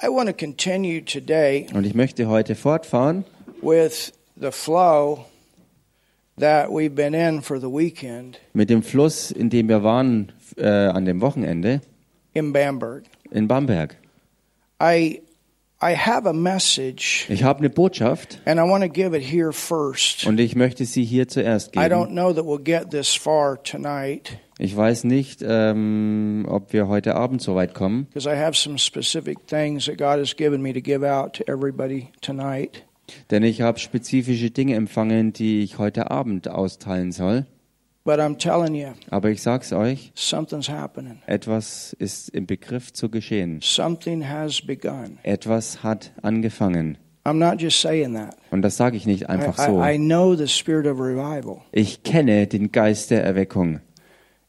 Und ich möchte heute fortfahren with the flow that we've been in for the weekend mit dem Fluss, in dem wir waren äh, an dem Wochenende in Bamberg. in Bamberg. I I have a message Ich habe eine Botschaft and I want to give it here first. und ich möchte sie hier zuerst I don't geben. know that we'll get this far tonight Ich weiß nicht, ähm, ob wir heute Abend so weit kommen, because I have some specific things that God has given me to give out to everybody tonight. denn ich habe spezifische Dinge empfangen, die ich heute Abend austeilen soll. But I'm telling you, Aber ich sag's euch, something's happening. etwas ist im Begriff zu geschehen. Something has begun. Etwas hat angefangen. I'm not just saying that. Und das sage ich nicht einfach I, so. I, I know the spirit of revival, Ich kenne den Geist der Erweckung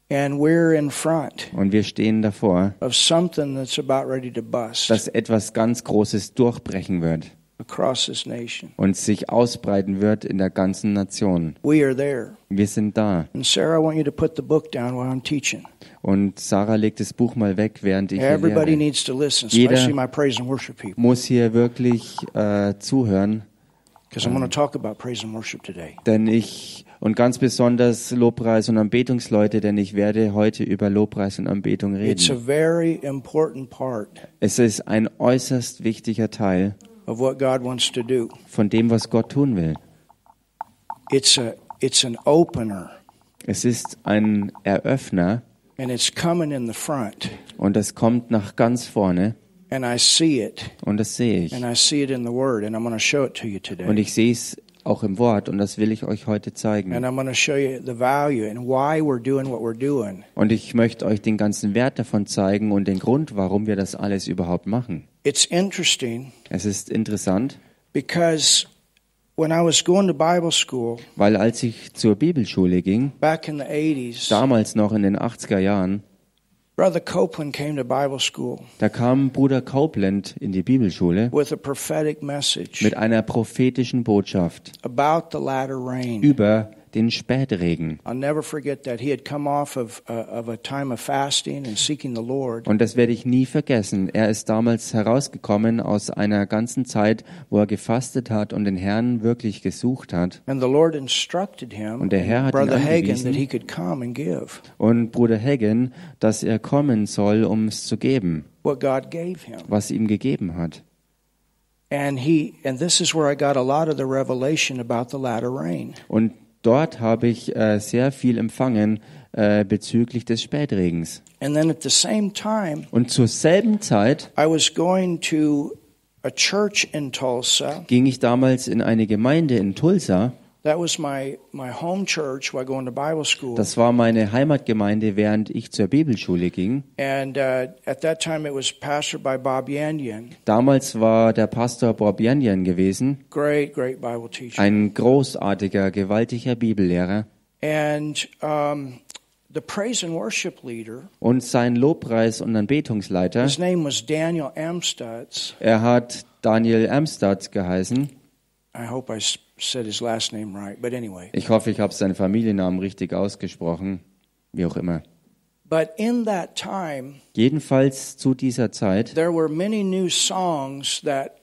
and we're in front und wir stehen davor, of something that's about ready to bust dass etwas ganz Großes durchbrechen wird. Und sich ausbreiten wird in der ganzen Nation. We are there. Wir sind da. And Sarah, I want you to put the book down while I'm teaching. Und Sarah legt das Buch mal weg, während ich hier Everybody lehre. to listen, Jeder- Muss hier wirklich äh, zuhören, because I'm going to talk about praise and worship today. denn ich und ganz besonders Lobpreis und Anbetungsleute, denn ich werde heute über Lobpreis und Anbetung It's a reden. very important part Es ist ein äußerst wichtiger Teil of what God wants to do. von dem, was Gott tun will. It's a it's an opener, Es ist ein Eröffner and it's coming in the front, und es kommt nach ganz vorne and I see it, und das sehe ich. and I see it in the Word, and I'm going to show it to you Und today. ich sehe es auch im Wort und das will ich euch heute zeigen. And I'm going to show you the value and why we're doing what we're doing. Und ich möchte euch den ganzen Wert davon zeigen und den Grund, warum wir das alles überhaupt machen. It's interesting Es ist interessant, because when I was going to Bible school weil als ich zur Bibelschule ging, back in the 80s, damals noch in den 80er Jahren, Brother Copeland came to Bible school da kam Bruder Copeland in die Bibelschule with a prophetic message mit einer prophetischen Botschaft about the latter rain. über den Spätregen. I'll never forget that. He had come off of, uh, of a time of fasting and seeking the Lord. Und das werde ich nie vergessen. Er ist damals herausgekommen aus einer ganzen Zeit, wo er gefastet hat und den Herrn wirklich gesucht hat. And the Lord instructed him, Und der Herr hat ihn Brother Hagen, angewiesen. that he could come and give Und Bruder Hagen, dass er kommen soll, um es zu geben, was ihm gegeben hat. And he and this is where I got a lot of the revelation about the latter rain. Und dort habe ich äh, sehr viel empfangen äh, bezüglich des Spätregens. And then at the same time, Und zur selben Zeit I was going to a church in Tulsa. ging ich damals in eine Gemeinde in Tulsa. That was my my home church while going to Bible school. Das war meine Heimatgemeinde, während ich zur Bibelschule ging. and uh, at that time, it was pastored by Bob Yanyan, Damals war der Pastor Bob Yanyan gewesen, great, great Bible teacher. ein großartiger, gewaltiger Bibellehrer. and the praise and worship leader, Und sein Lobpreis- und Anbetungsleiter, his name was Daniel Amstutz. er hat Daniel Amstutz geheißen. Ich hoffe, ich habe seinen Familiennamen richtig ausgesprochen. Wie auch immer. But in that time, Jedenfalls zu dieser Zeit there were many new songs that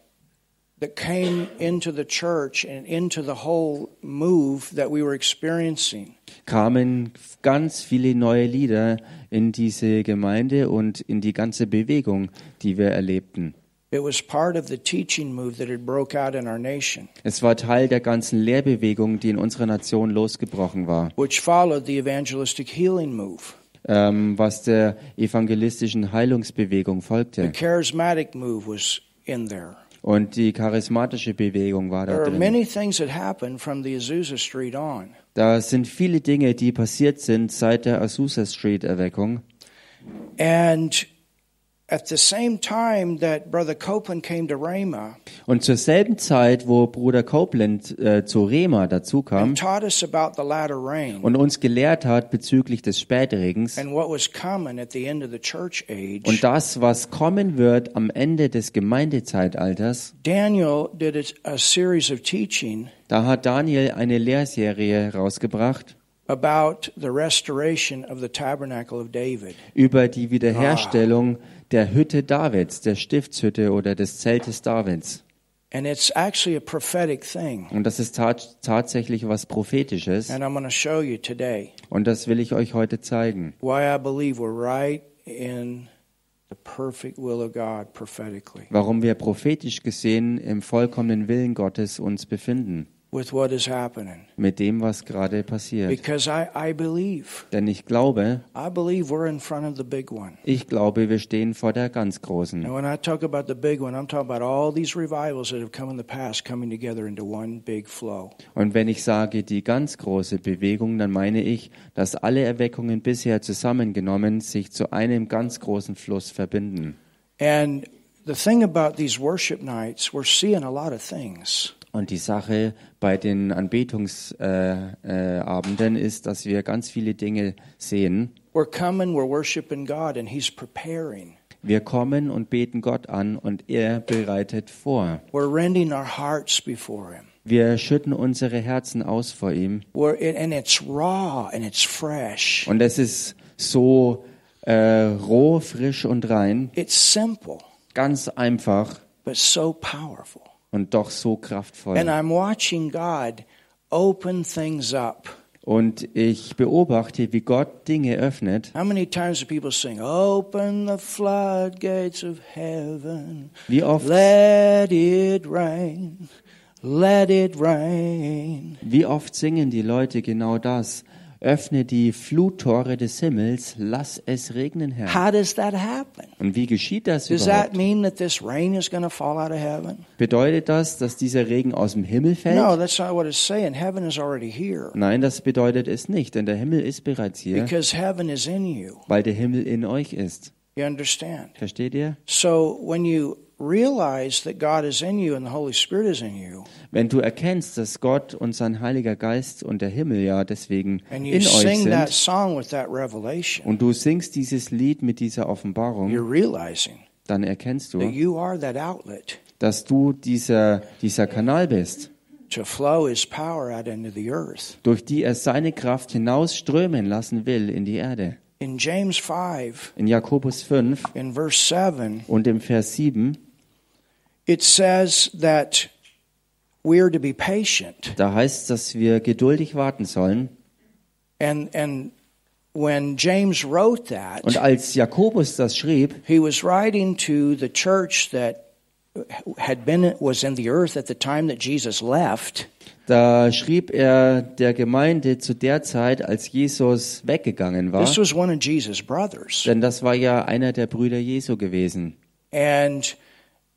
that came into the church and into the whole move that we were experiencing. kamen ganz viele neue Lieder in diese Gemeinde und in die ganze Bewegung, die wir erlebten. It was part of the teaching move that had broke out in our nation, Es war Teil der ganzen Lehrbewegung, die in unserer Nation losgebrochen war, which followed the evangelistic healing move. ähm, was der evangelistischen Heilungsbewegung The folgte. charismatic move was in there. Und die charismatische Bewegung war There da are drin. many things that happened from the Azusa Street on. Da sind viele Dinge, die passiert sind seit der Azusa Street Erweckung. And Und zur selben Zeit, wo Bruder Copeland äh, zu Rema dazukam and taught us about the latter rain und uns gelehrt hat bezüglich des Spätregens and what was coming at the end of the church age, und das, was kommen wird am Ende des Gemeindezeitalters, Daniel did a, a series of teaching da hat Daniel eine Lehrserie rausgebracht about the restoration of the tabernacle of David. über die Wiederherstellung der Hütte Davids, der Stiftshütte oder des Zeltes Davids. And it's actually a prophetic thing. Und das ist tat tatsächlich was Prophetisches. And I'm going to show you today Und das will ich euch heute zeigen. why I believe we're right in the perfect will of God prophetically Warum wir prophetisch gesehen im vollkommenen Willen Gottes uns befinden. With what is happening. Mit dem, was gerade passiert. Because I, I believe, Denn ich glaube, I believe we're in front of the big one. ich glaube, wir stehen vor der ganz Großen. And when I talk about the big one, I'm talking about all these revivals that have come in the past coming together into one big flow. Und wenn ich sage die ganz große Bewegung, dann meine ich, dass alle Erweckungen bisher zusammengenommen sich zu einem ganz großen Fluss verbinden. And the thing about these worship nights, we're seeing a lot of things. Und die Sache bei den Anbetungsabenden äh, Abenden ist, dass wir ganz viele Dinge sehen. We're coming, we're worshiping God, and He's preparing. Wir kommen und beten Gott an und er bereitet vor. We're rending our hearts before Him. Wir schütten unsere Herzen aus vor ihm. We're, and it's raw and it's fresh. Und es ist so äh, roh, frisch und rein, It's simple, ganz einfach but so powerful. Und doch so kraftvoll. And I'm watching God open things up. Und ich beobachte, wie Gott Dinge öffnet. How many times do people sing, Open the floodgates of heaven, Wie oft, let it rain, let it rain? wie oft singen die Leute genau das? Öffne die Fluttore des Himmels, lass es regnen, Herr. How does that happen? Und wie geschieht das Does that überhaupt? mean that this rain is going to fall out of heaven? Bedeutet das, dass dieser Regen aus dem Himmel fällt? No, that's not what it's saying. Heaven is already here Nein, das bedeutet es nicht, denn der Himmel ist bereits hier, because heaven is in you. weil der Himmel in euch ist. You understand? Versteht ihr? So when you realize that God is in you and the Holy Spirit is in you, Wenn du erkennst, dass Gott und sein Heiliger Geist und der Himmel ja deswegen and you in euch sing that sind song with that revelation, und du singst dieses Lied mit dieser Offenbarung, you're realizing dann erkennst that du, you are that outlet dass du dieser, dieser Kanal bist, to flow His power out into the earth. durch die er seine Kraft hinausströmen lassen will in die Erde. In James 5, In Jakobus 5 in verse 7, und im Vers 7, it says that we are to be patient. da heißt dass wir geduldig warten sollen. And and when James wrote that, Und als Jakobus das schrieb, he was writing to the church that had been was in the earth at the time that Jesus left. da schrieb er der Gemeinde zu der Zeit, als Jesus weggegangen war. This was one of Jesus' brothers. Denn das war ja einer der Brüder Jesu gewesen. And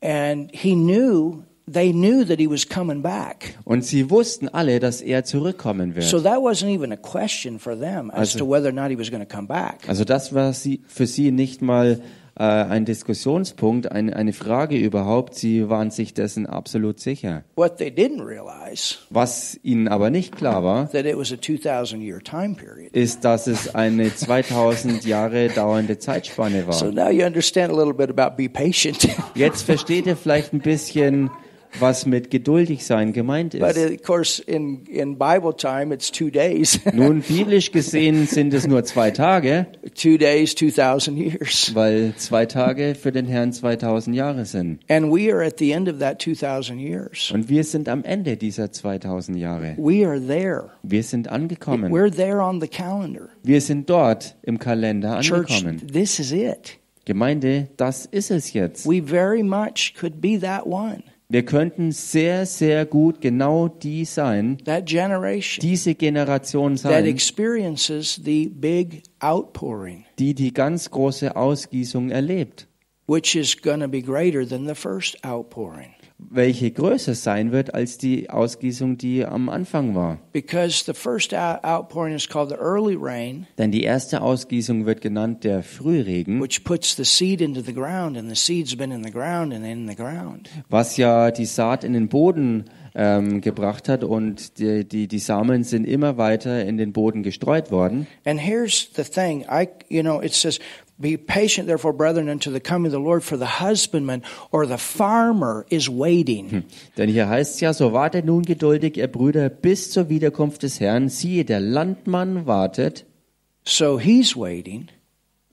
and he knew they knew that he was coming back. Und sie wussten alle, dass er zurückkommen wird. So that wasn't even a question for them as Also- to whether or not he was going to come back. Also das war sie, für sie nicht mal äh, ein Diskussionspunkt, ein, eine Frage überhaupt. Sie waren sich dessen absolut sicher. What they didn't realize Was ihnen aber nicht klar war, that it was a 2000 year time period. ist, dass es eine 2000 Jahre dauernde Zeitspanne So war. now you understand a little bit about be patient. Jetzt versteht ihr vielleicht ein bisschen, was mit geduldig sein gemeint but ist. of course in in Bible time it's 2 days. Nun, biblisch gesehen sind es nur zwei Tage, 2 days 2000 years. weil zwei Tage für den Herrn 2000 Jahre sind. And we are at the end of that 2000 years. Und wir sind am Ende dieser 2000 Jahre. We are there. Wir sind angekommen. We're there on the calendar. Wir sind dort im Kalender Church, angekommen. this is it. Gemeinde, das ist es jetzt. We very much could be that one, Wir könnten sehr, sehr gut genau die sein, diese Generation that sein, experiences the big outpouring, die die ganz große Ausgießung erlebt, which is going to be greater than the first outpouring. Welche größer sein wird als die Ausgießung, die am Anfang war. Because the first out- outpouring is called the early rain, Denn die erste Ausgießung wird genannt der Frühregen, which puts the seed into the ground, and the seed's been in the ground and in the ground. was ja die Saat in den Boden ähm, gebracht hat und die, die, die Samen sind immer weiter in den Boden gestreut worden. And here's the thing, I you know, it says, "Be patient, therefore, brethren, unto the coming of the Lord. For the husbandman or the farmer is waiting." Denn hier heißt es ja, so wartet nun geduldig, ihr Brüder, bis zur Wiederkunft des Herrn. Siehe, der Landmann wartet, So he's waiting,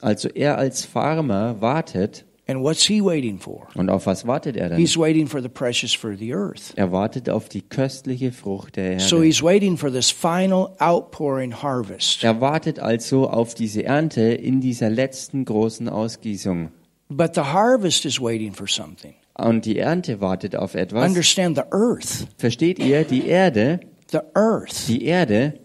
also er als Farmer wartet, And what's he waiting for? Und auf was wartet er denn? He's waiting for the precious fruit of the earth. Er wartet auf die köstliche Frucht der So Erde. he's waiting for this final outpouring harvest. Er wartet also auf diese Ernte in dieser letzten großen Ausgießung. But the harvest is waiting for something. Und die Ernte wartet auf etwas. Understand the earth. Versteht ihr? Die Erde, The earth. die Erde,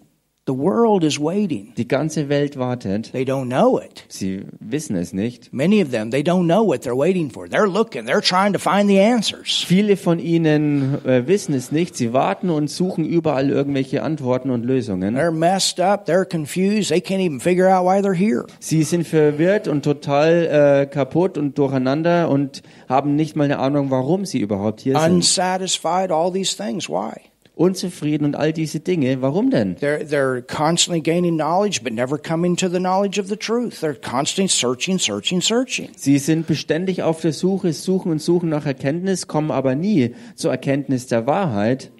The world is waiting. die ganze Welt wartet. They don't know it. Sie wissen es nicht. Many of them, they don't know what they're waiting for. They're looking, they're trying to find the answers. Viele von ihnen äh, wissen es nicht. Sie warten und suchen überall irgendwelche Antworten und Lösungen. They're messed up, they're confused, they can't even figure out why they're here. Sie sind verwirrt und total äh, kaputt und durcheinander und haben nicht mal eine Ahnung, warum sie überhaupt hier sind. Unsatisfied, all these things. Why? Unzufrieden und all diese Dinge. Warum denn? They're, they're constantly gaining knowledge, but never coming to the knowledge of the truth. They're constantly searching, searching, searching. Sie sind beständig auf der Suche, suchen und suchen nach Erkenntnis, kommen aber nie zur Erkenntnis der Wahrheit.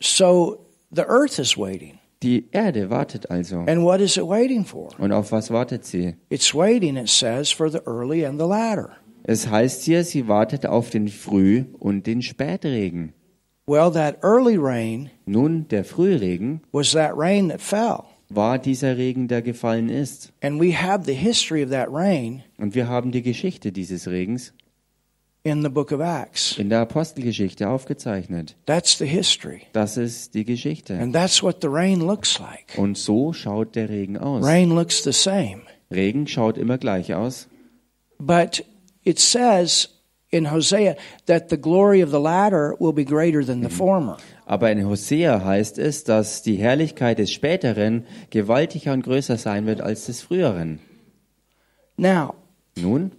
So the earth is waiting. Die Erde wartet also. And what is it waiting for? Und auf was wartet sie? It's waiting, it says, for the early and the latter. Es heißt hier, sie wartet auf den Früh- und den Spätregen. Well, that early rain Nun, der Frühregen was that rain that fell. war dieser Regen, der gefallen ist. And we have the history of that rain Und wir haben die Geschichte dieses Regens in the book of Acts. in der Apostelgeschichte aufgezeichnet. That's the history. Das ist die Geschichte. And that's what the rain looks like. Und so schaut der Regen aus. Rain looks the same. Regen schaut immer gleich aus. But it says in Hosea that the glory of the latter will be greater than the former. Aber in Hosea heißt es, dass die Herrlichkeit des Späteren gewaltiger und größer sein wird als des Früheren. Now, Nun,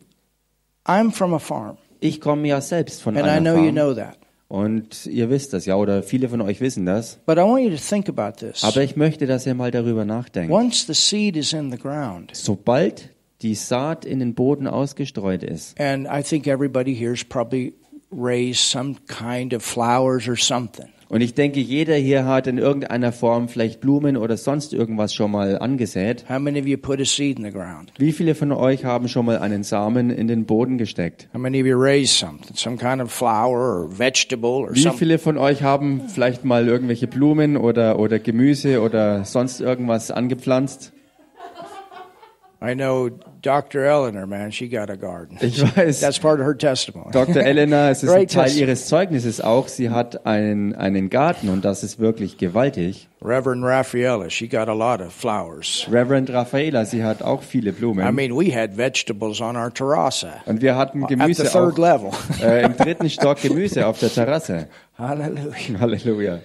I'm from a farm, ich komme ja selbst von and I einer know you Farm. know that. Und ihr wisst das ja, oder viele von euch wissen das. But I want you to think about this. Aber ich möchte, dass ihr mal darüber nachdenkt. Once the seed is in the ground, Sobald die Saat in den Boden ausgestreut ist, and I think everybody here's probably raised some kind of flowers or something. und ich denke, jeder hier hat in irgendeiner Form vielleicht Blumen oder sonst irgendwas schon mal angesät. How many of you put a seed in the ground? Wie viele von euch haben schon mal einen Samen in den Boden gesteckt? Some kind of Wie viele von euch haben vielleicht mal irgendwelche Blumen oder, oder Gemüse oder sonst irgendwas angepflanzt? I know Dr. Eleanor, man, she got a garden. Ich weiß, That's part of her testimony. Dr. Elena, es ist ein Teil ihres Zeugnisses auch, sie hat einen, einen Garten und das ist wirklich gewaltig. Reverend Raffaella, she got a lot of flowers. Reverend Raffaela, sie hat auch viele Blumen. I mean, we had vegetables on our terraza und wir hatten at the Gemüse third auch, level. äh, im dritten Stock Gemüse auf der Terrasse. Hallelujah. Halleluja.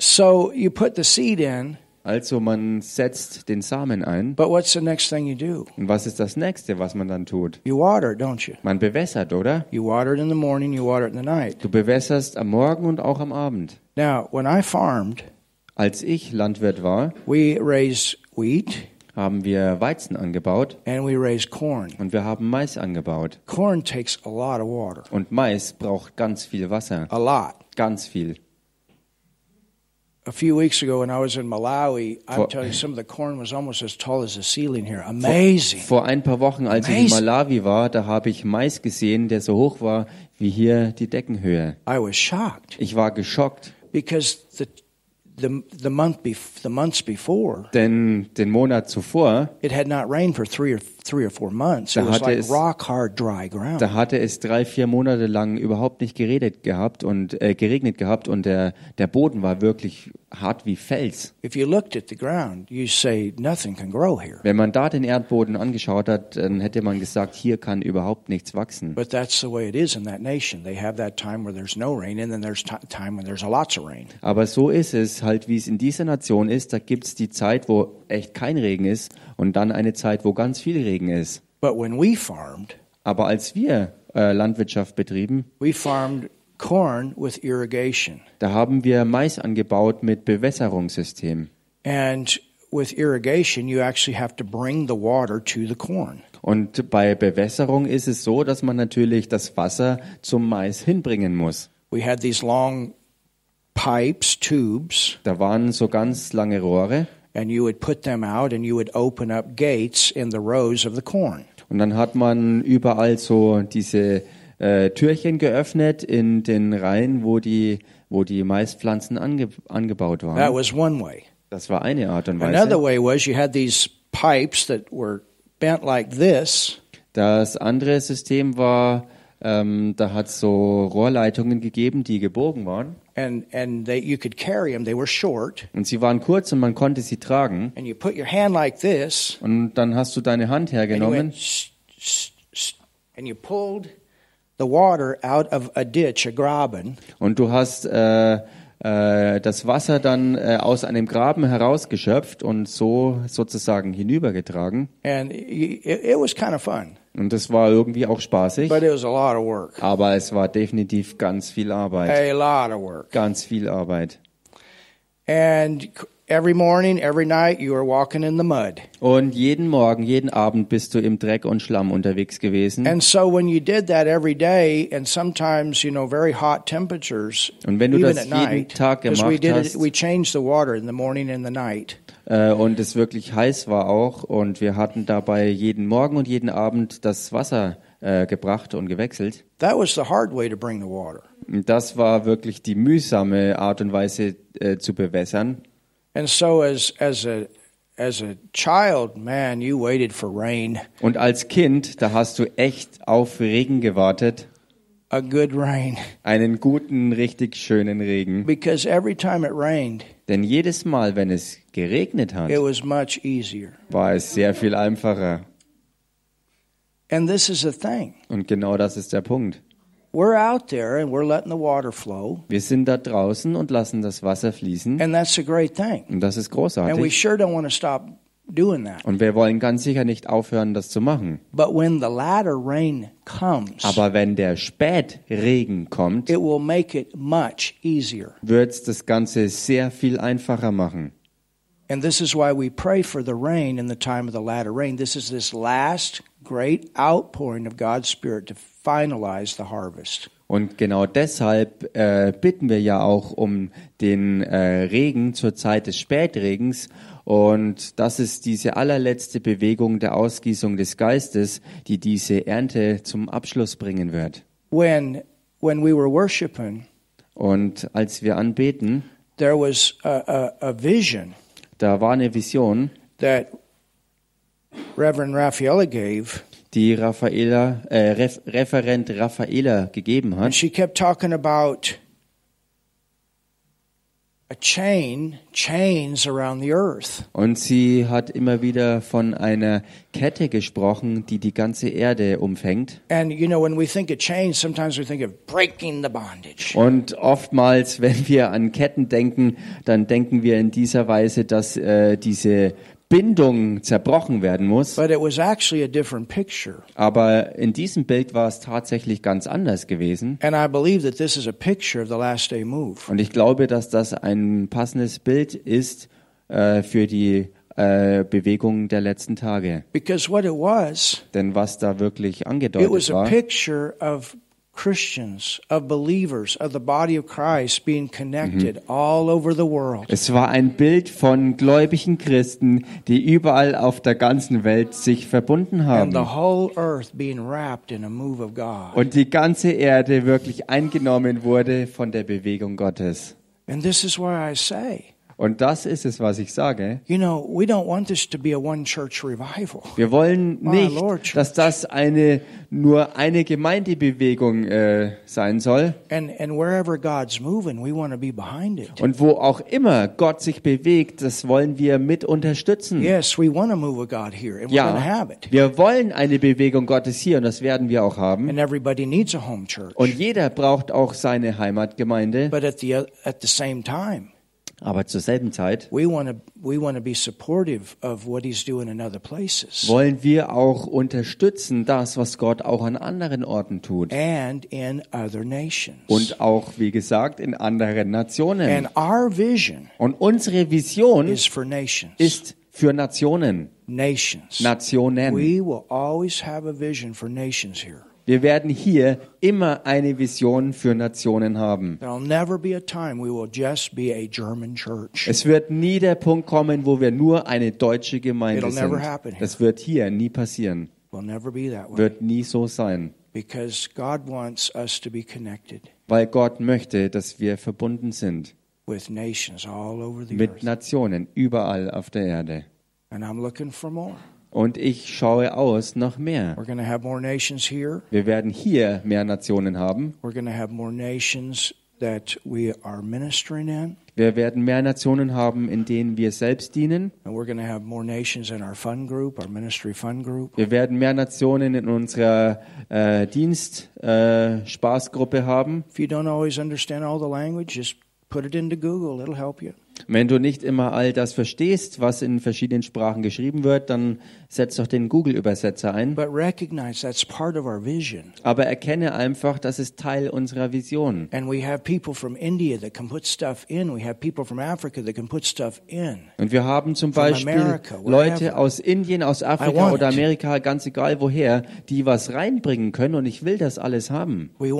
So you put the seed in, Also man setzt den Samen ein. but what's the next thing you do? Und was ist das nächste, was man dann tut? You water don't you? Man bewässert, oder? You water it in the morning, you water it in the night. Du bewässerst am Morgen und auch am Abend. Now, when I farmed, Als ich Landwirt war, we raised wheat haben wir Weizen angebaut and we raised corn. und wir haben Mais angebaut. Corn takes a lot of water, Und Mais braucht ganz viel Wasser. a lot. Ganz viel. A few weeks ago, when I was in Malawi, I'm For- telling you, some of the corn was almost as tall as the ceiling here. Amazing. Vor ein paar Wochen, als ich in Amazing. Malawi war, da habe ich Mais gesehen, der so hoch war wie hier die Deckenhöhe. I was shocked Ich war geschockt, because the the the month bef- the months before denn den Monat zuvor, it had not rained for three or three or four months. It Da was hatte es- rock hard dry ground. da hatte es drei, vier Monate lang überhaupt nicht geredet gehabt und äh, geregnet gehabt und der, der Boden war wirklich hart wie Fels. If you looked at the ground, you say nothing can grow here. Wenn man da den Erdboden angeschaut hat, dann hätte man gesagt, hier kann überhaupt nichts wachsen. But that's the way it is in that nation. They have that time where there's no rain, and then there's ti time when there's a lots of rain. Aber so ist es halt, wie es in dieser Nation ist. Da gibt es die Zeit, wo echt kein Regen ist und dann eine Zeit, wo ganz viel Regen ist. But when we farmed, Aber als wir äh, Landwirtschaft betrieben, we farmed corn with irrigation. da haben wir Mais angebaut mit Bewässerungssystem. And with irrigation, you actually have to bring the water to the corn. Und bei Bewässerung ist es so, dass man natürlich das Wasser zum Mais hinbringen muss. We had these long pipes, tubes, Da waren so ganz lange Rohre and you would put them out and you would open up gates in the rows of the corn. Und dann hat man überall so diese äh, Türchen geöffnet in den Reihen, wo die, wo die Maispflanzen ange angebaut That waren. was one way. Das war eine Art und Another Weise. way was you had these pipes that were bent like this, Das andere System war, ähm, da hat es so Rohrleitungen gegeben, die gebogen waren. And and they you could carry them. They were short, Und sie waren kurz und man konnte sie tragen. and you put your hand like this, Und dann hast du deine Hand and you hergenommen went, "Shh, shh, shh," and you pulled the water out of a ditch, a graben, und du hast äh, äh, das Wasser dann äh, aus einem Graben herausgeschöpft und so sozusagen hinübergetragen. and it, it was kind of fun, Und das war irgendwie auch spaßig, but it was a lot of work, aber es war definitiv ganz viel Arbeit. a lot of work. Ganz viel Arbeit. And every morning, every night, you were walking in the mud. Und jeden Morgen, jeden Abend bist du im Dreck und Schlamm unterwegs gewesen. And so when you did that every day, and sometimes you know very hot temperatures, Und wenn du das at jeden night, Tag because we gemacht did hast- it, we changed the water in the morning and the night. Äh, und es wirklich heiß war auch. Und wir hatten dabei jeden Morgen und jeden Abend das Wasser äh, gebracht und gewechselt. That was the hard way to bring the water. Das war wirklich die mühsame Art und Weise äh, zu bewässern. And so as as a as a child, man, you waited for rain, Und als Kind, da hast du echt auf Regen gewartet. A good rain, Einen guten, richtig schönen Regen. because every time it rained, Denn jedes Mal, wenn es geregnet hat, it was much easier. war es sehr viel einfacher. And this is the thing. Und genau das ist der Punkt. We're out there and we're letting the water flow, Wir sind da draußen und lassen das Wasser fließen. and that's a great thing. Und das ist And we großartig. sure don't want to stop doing that. Und wir wollen ganz sicher nicht aufhören, das zu machen. But when the latter rain comes, Aber wenn der Spätregen kommt, it will make it much easier. wird es das Ganze sehr viel einfacher machen. And this is why we pray for the rain in the time of the latter rain. This is this last great outpouring of God's Spirit to finalize the harvest. Und genau deshalb äh, bitten wir ja auch um den äh, Regen zur Zeit des Spätregens. Und das ist diese allerletzte Bewegung der Ausgießung des Geistes, die diese Ernte zum Abschluss bringen wird. When when we were worshiping, Und als wir anbeten, there was a, a, a vision da war eine Vision, that Reverend Raffaella gave, die Raffaela, äh, Ref, Referent Raffaela gegeben and hat. she kept talking about a chain, chains around the earth. Und sie hat immer wieder von einer Kette gesprochen, die die ganze Erde umfängt. And you know, when we think of chains, sometimes we think of breaking the bondage. Und oftmals, wenn wir an Ketten denken, dann denken wir in dieser Weise, dass äh, diese Bindung zerbrochen werden muss. But it was actually a different picture. Aber in diesem Bild war es tatsächlich ganz anders gewesen. Und ich glaube, dass das ein passendes Bild ist äh, für die äh, Bewegung der letzten Tage. Because what it was, Denn was da wirklich angedeutet war, picture of Christians, of believers, of the body of Christ being connected all over the world. es war ein Bild von gläubigen Christen, die überall auf der ganzen Welt sich verbunden And the haben. whole earth being wrapped in a move of God. Und die ganze Erde wirklich eingenommen wurde von der Bewegung Gottes. And this is why I say, Und das ist es, was ich sage. you know, we don't want this to be a one church revival. Wir wollen nicht, Lord, dass das eine nur eine Gemeindebewegung äh, sein soll. And and wherever God's moving, we want to be behind it. Und wo auch immer Gott sich bewegt, das wollen wir mit unterstützen. Yes, we want to move with God here, and we're going to have Ja, it. wir wollen eine Bewegung Gottes hier und das werden wir auch haben. And everybody needs a home church. Und jeder braucht auch seine Heimatgemeinde. But at the at the same time, Aber zur selben Zeit wollen wir auch unterstützen, das, was Gott auch an anderen Orten tut. Und auch, wie gesagt, in anderen Nationen. Und unsere Vision is for nations. ist für Nationen. Nationen. Wir werden hier immer eine Vision für Nationen haben. There'll never be a time we will just be a German church. Es wird nie der Punkt kommen, wo wir nur eine deutsche Gemeinde It'll never sind. Das wird hier nie passieren. will never be that way wird nie so sein, because God wants us to be connected weil Gott möchte, dass wir verbunden sind with nations all over the mit. Nationen überall auf der Erde. And I'm looking for more. Und ich schaue aus nach mehr. We're going to have more nations here. Wir werden hier mehr Nationen haben. We're going to have more nations that we are ministering in. Wir werden mehr Nationen haben, in denen wir selbst dienen. And we're going to have more nations in our fund group, our ministry fund group. Wir werden mehr Nationen in unserer äh, Dienst-Spaßgruppe äh, haben. If you don't always understand all the language, just put it into Google. It'll help you. Wenn du nicht immer all das verstehst, was in verschiedenen Sprachen geschrieben wird, dann setz doch den Google-Übersetzer ein. But recognize that's part of our vision. Aber erkenne einfach, das ist Teil unserer Vision. Und wir haben zum Beispiel. Leute aus Indien, aus Afrika oder. Amerika, ganz egal woher, die was reinbringen können und ich will das alles haben. Wir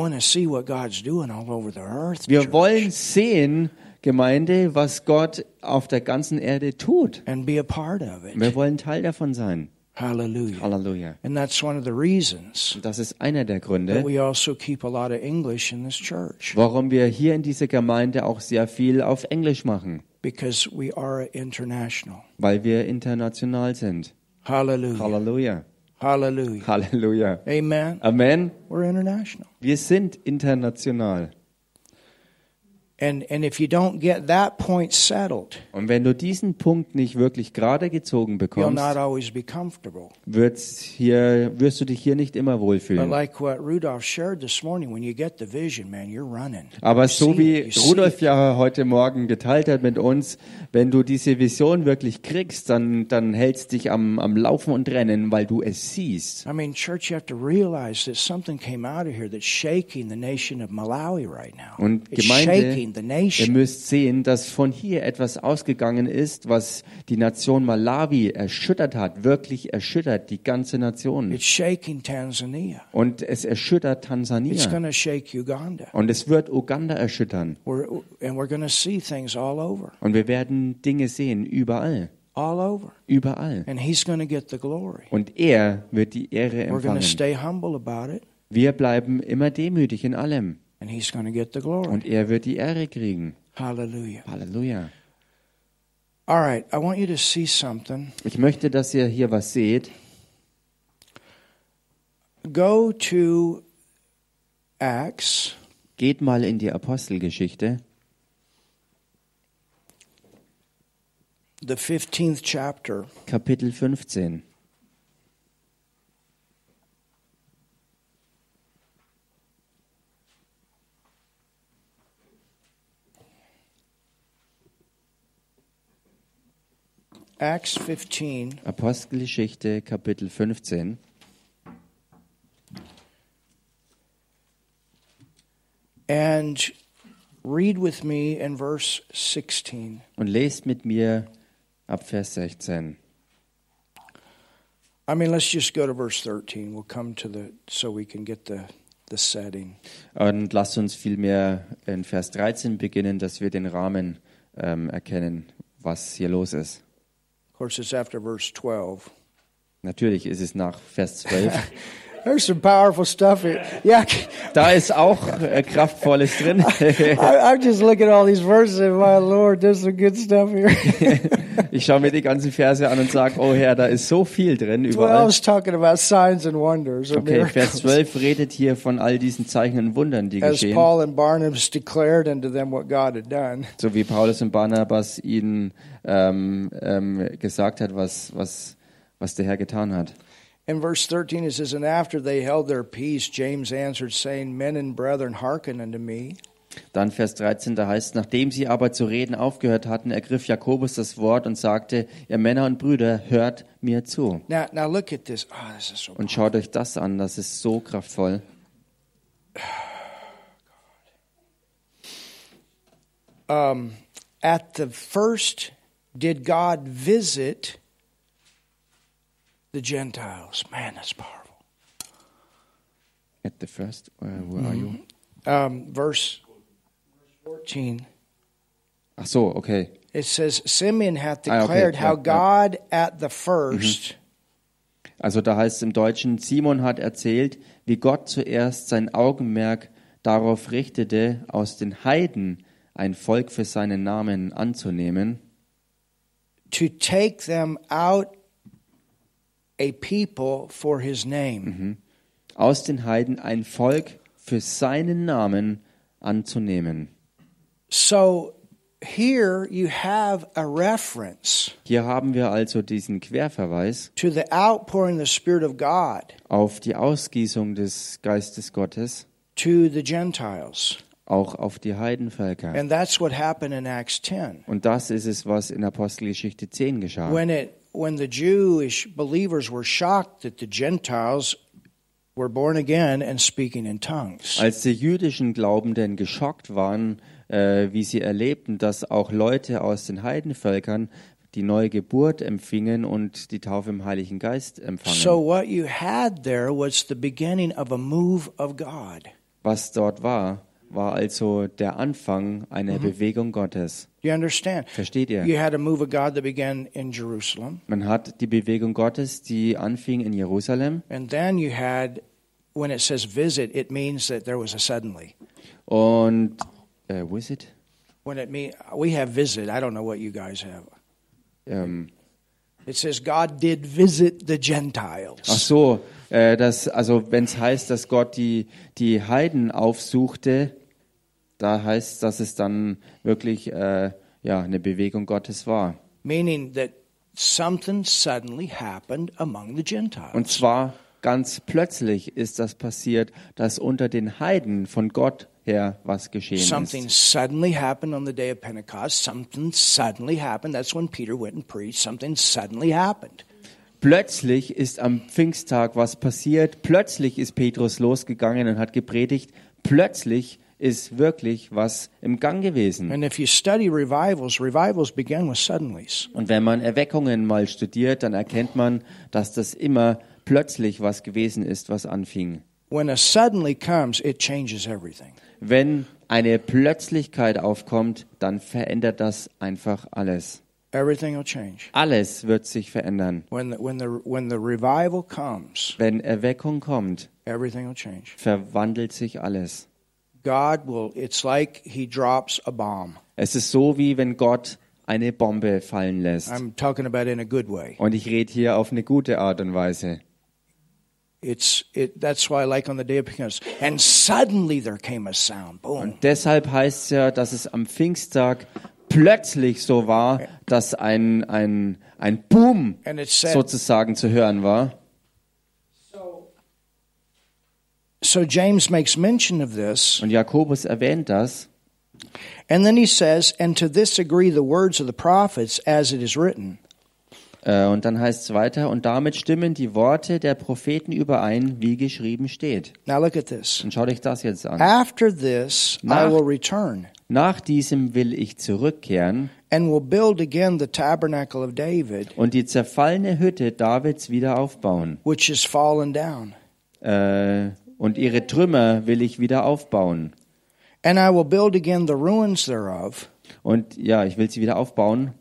wollen sehen, Gemeinde, was Gott auf der ganzen Erde tut. and be a part of it. Wir wollen Teil davon sein. Hallelujah. Halleluja. And that's one of the reasons Und das ist einer der Gründe, we also keep a lot of English in this church warum wir hier in dieser Gemeinde auch sehr viel auf Englisch machen, because we are international. weil wir international sind. Hallelujah. Halleluja. Hallelujah. Halleluja. Amen. Amen. We're international. Wir sind international. And and if you don't get that point settled, Und wenn du diesen Punkt nicht wirklich gerade gezogen you'll bekommst, not always be comfortable. wird's hier, wirst du dich hier nicht immer But wohlfühlen. like what Rudolph shared this morning, when you get the vision, man, you're running. Aber so wie Rudolf ja heute Morgen geteilt hat mit uns, wenn du diese Vision wirklich kriegst, dann, dann hältst dich am, am Laufen und Rennen, weil du es siehst. I mean, church, you have to realize that something came out of here that's shaking the nation of Malawi right now. Und it's Gemeinde, Ihr müsst sehen, dass von hier etwas ausgegangen ist, was die Nation Malawi erschüttert hat, wirklich erschüttert, die ganze Nation. It's shaking Tanzania. Und es erschüttert It's Tansania. shake Uganda. Und es wird Uganda erschüttern. We're, and we're going to see things all over, Und wir werden Dinge sehen, überall. all over. Überall. And He's to get the glory. Und er wird die Ehre We're going to empfangen. stay humble about it, Wir bleiben immer demütig in allem. And He's going to get the glory. Und er wird die Ehre kriegen. Hallelujah. Halleluja. All right, I want you to see something. Ich möchte, dass ihr hier was seht. Go to Acts Geht mal in die Apostelgeschichte, the 15th chapter. Kapitel 15. Acts 15, Apostelgeschichte, Kapitel 15. and read with me in verse 16. Und lest mit mir ab Vers 16. I mean, let's just go to verse 13. We'll come to the, so we can get the, the setting. Und lasst uns vielmehr in Vers 13 beginnen, dass wir den Rahmen ähm, erkennen, was hier los ist. Of course, it's after verse 12. Natürlich ist es nach Vers 12. There's some powerful stuff here. Yeah, Da ist auch äh, Kraftvolles drin. I, I'm just looking at all these verses and my Lord, there's some good stuff here. ich schaue mir die ganzen Verse an und sage, oh Herr, da ist so viel drin überall. 12 is talking about signs and wonders. and Okay, Vers miracles. 12 redet hier von all diesen Zeichen und Wundern, die As geschehen. Paul and Barnabas declared unto them what God had done. So wie Paulus und Barnabas ihnen ähm, ähm, gesagt hat, was, was, was der Herr getan hat. In verse 13 it says, And after they held their peace, James answered, saying, Men and brethren, hearken unto me. Dann Vers 13, da heißt, nachdem sie aber zu reden aufgehört hatten, ergriff Jakobus das Wort und sagte, ihr Männer und Brüder, hört mir zu. Now, now look at this. Oh, this is so Und schaut euch das an, das ist so kraftvoll. um, at the first did God visit the Gentiles? Man, that's powerful. At the first, uh, where are you? Um, verse 14. Ach so, okay. It says, Simeon hath Ah, okay, declared how yeah, yeah. God at the 1st Also da heißt es im Deutschen, Simon hat erzählt, wie Gott zuerst sein Augenmerk darauf richtete, aus den Heiden ein Volk für seinen Namen anzunehmen, to take them out a people for his name. aus den Heiden ein Volk für seinen Namen anzunehmen. So here you have a reference Hier haben wir also diesen Querverweis to the outpouring of the Spirit of God auf die Ausgießung des Geistes Gottes, to the Gentiles. auch auf die Heidenvölker. And that's what happened in Acts 10. Und das ist es, was in Apostelgeschichte 10 geschah. When it when the Jewish believers were shocked that the Gentiles were born again and speaking in tongues. Als die jüdischen Glaubenden geschockt waren, äh, wie sie erlebten, dass auch Leute aus den Heidenvölkern die neue Geburt empfingen und die Taufe im Heiligen Geist empfangen. So what you had there was the beginning of a move of God. Was dort war, war also der Anfang einer Bewegung Gottes. You understand? Versteht ihr? You had a move of God that began in Jerusalem, Man hat die Bewegung Gottes, die anfing in Jerusalem and then you had when it says visit, it means that there was a suddenly. und äh, es? When it mean we have visit, I don't know what you guys have. Ähm, It says God did visit the Gentiles. Ach so, äh, das, also wenn es heißt, dass Gott die, die Heiden aufsuchte, da heißt, dass es dann wirklich äh, ja, eine Bewegung Gottes war. meaning that something suddenly happened among the Gentiles. Und zwar ganz plötzlich ist das passiert, dass unter den Heiden von Gott her was geschehen Something ist. suddenly happened on the day of Pentecost. Something suddenly happened. That's when Peter went and preached. Something suddenly happened. Plötzlich ist am Pfingsttag was passiert. Plötzlich ist Petrus losgegangen und hat gepredigt. Plötzlich ist wirklich was im Gang gewesen. And if you study revivals, revivals begin with suddenlies. Und wenn man Erweckungen mal studiert, dann erkennt man, dass das immer plötzlich was gewesen ist, was anfing. When a suddenly comes, it changes everything. Wenn eine Plötzlichkeit aufkommt, dann verändert das einfach alles. Everything will change. Alles wird sich verändern. When the, when the, when the revival comes, Wenn Erweckung kommt, verwandelt sich alles. God will, it's like He drops a bomb. Es ist so, wie wenn Gott eine Bombe fallen lässt. I'm talking about in a good way. Und ich rede hier auf eine gute Art und Weise. It's it. That's why, like on the day of Pentecost, and suddenly there came a sound. Boom. Deshalb heißt es ja, dass es am Pfingsttag plötzlich so war, dass ein, ein, ein Boom sozusagen zu hören war. So James makes mention of this, Und Jakobus erwähnt das. and then he says, "And to this agree the words of the prophets, as it is written." Äh, Und dann heißt es weiter, und damit stimmen die Worte der Propheten überein, wie geschrieben steht. Now look at this. Und schau dich das jetzt an. After this, I Nach- will return Nach diesem will ich zurückkehren and will build again the tabernacle of David, und die zerfallene Hütte Davids wieder aufbauen. which is fallen down, Äh, Und ihre Trümmer will ich wieder aufbauen. and I will build again the ruins thereof, Und ja, ich will sie wieder aufbauen.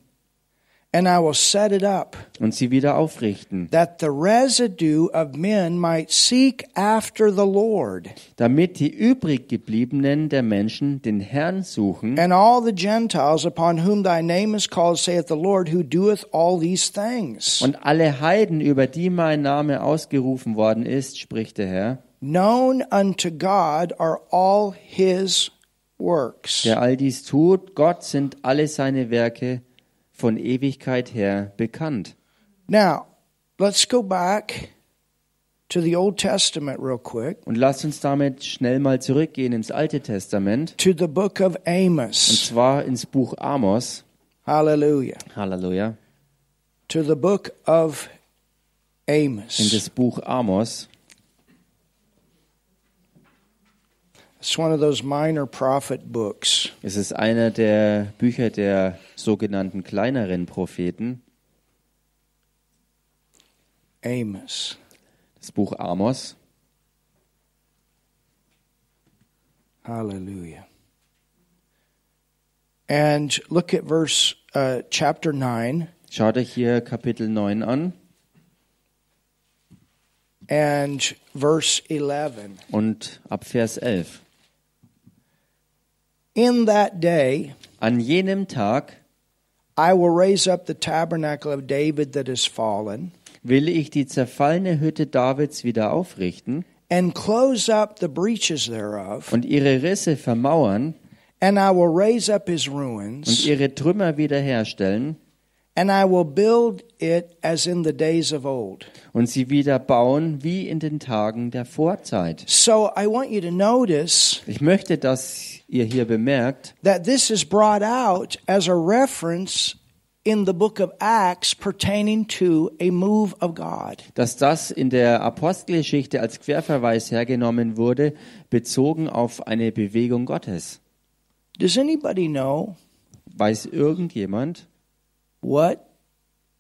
And I will set it up, und sie wieder aufrichten, that the residue of men might seek after the Lord, damit die übrig gebliebenen der Menschen den Herrn suchen. And all the Gentiles upon whom thy name is called, saith the Lord, who doeth all these things. und alle Heiden, über die mein Name ausgerufen worden ist, spricht der Herr, Known unto God are all his works. der all dies tut. Gott sind alle seine Werke von Ewigkeit her bekannt. Now, let's go back to the Old Testament real quick, Und lasst uns damit schnell mal zurückgehen ins Alte Testament, to the book of und Amos. zwar ins Buch Amos. Hallelujah. Halleluja. To the book of In Amos. das Buch Amos. It's one of those minor prophet books. Es ist einer der Bücher der sogenannten kleineren Propheten, Amos. das Buch Amos. Hallelujah. And look at verse uh, chapter 9. Schaut euch hier Kapitel 9 an. and verse 11. und ab Vers 11. In that day An jenem Tag I will raise up the tabernacle of David that is fallen, will ich die zerfallene Hütte Davids wieder aufrichten and close up the breaches thereof, und ihre Risse vermauern and I will raise up his und ruins, ihre Trümmer wiederherstellen and I will build it as in the days of old. und sie wieder bauen wie in den Tagen der Vorzeit. So I want you to notice Ich möchte, dass ihr hier bemerkt, that this is brought out as a reference in the book of Acts pertaining to a move of God. dass das in der Apostelgeschichte als Querverweis hergenommen wurde, bezogen auf eine Bewegung Gottes. Does anybody know Weiß irgendjemand, what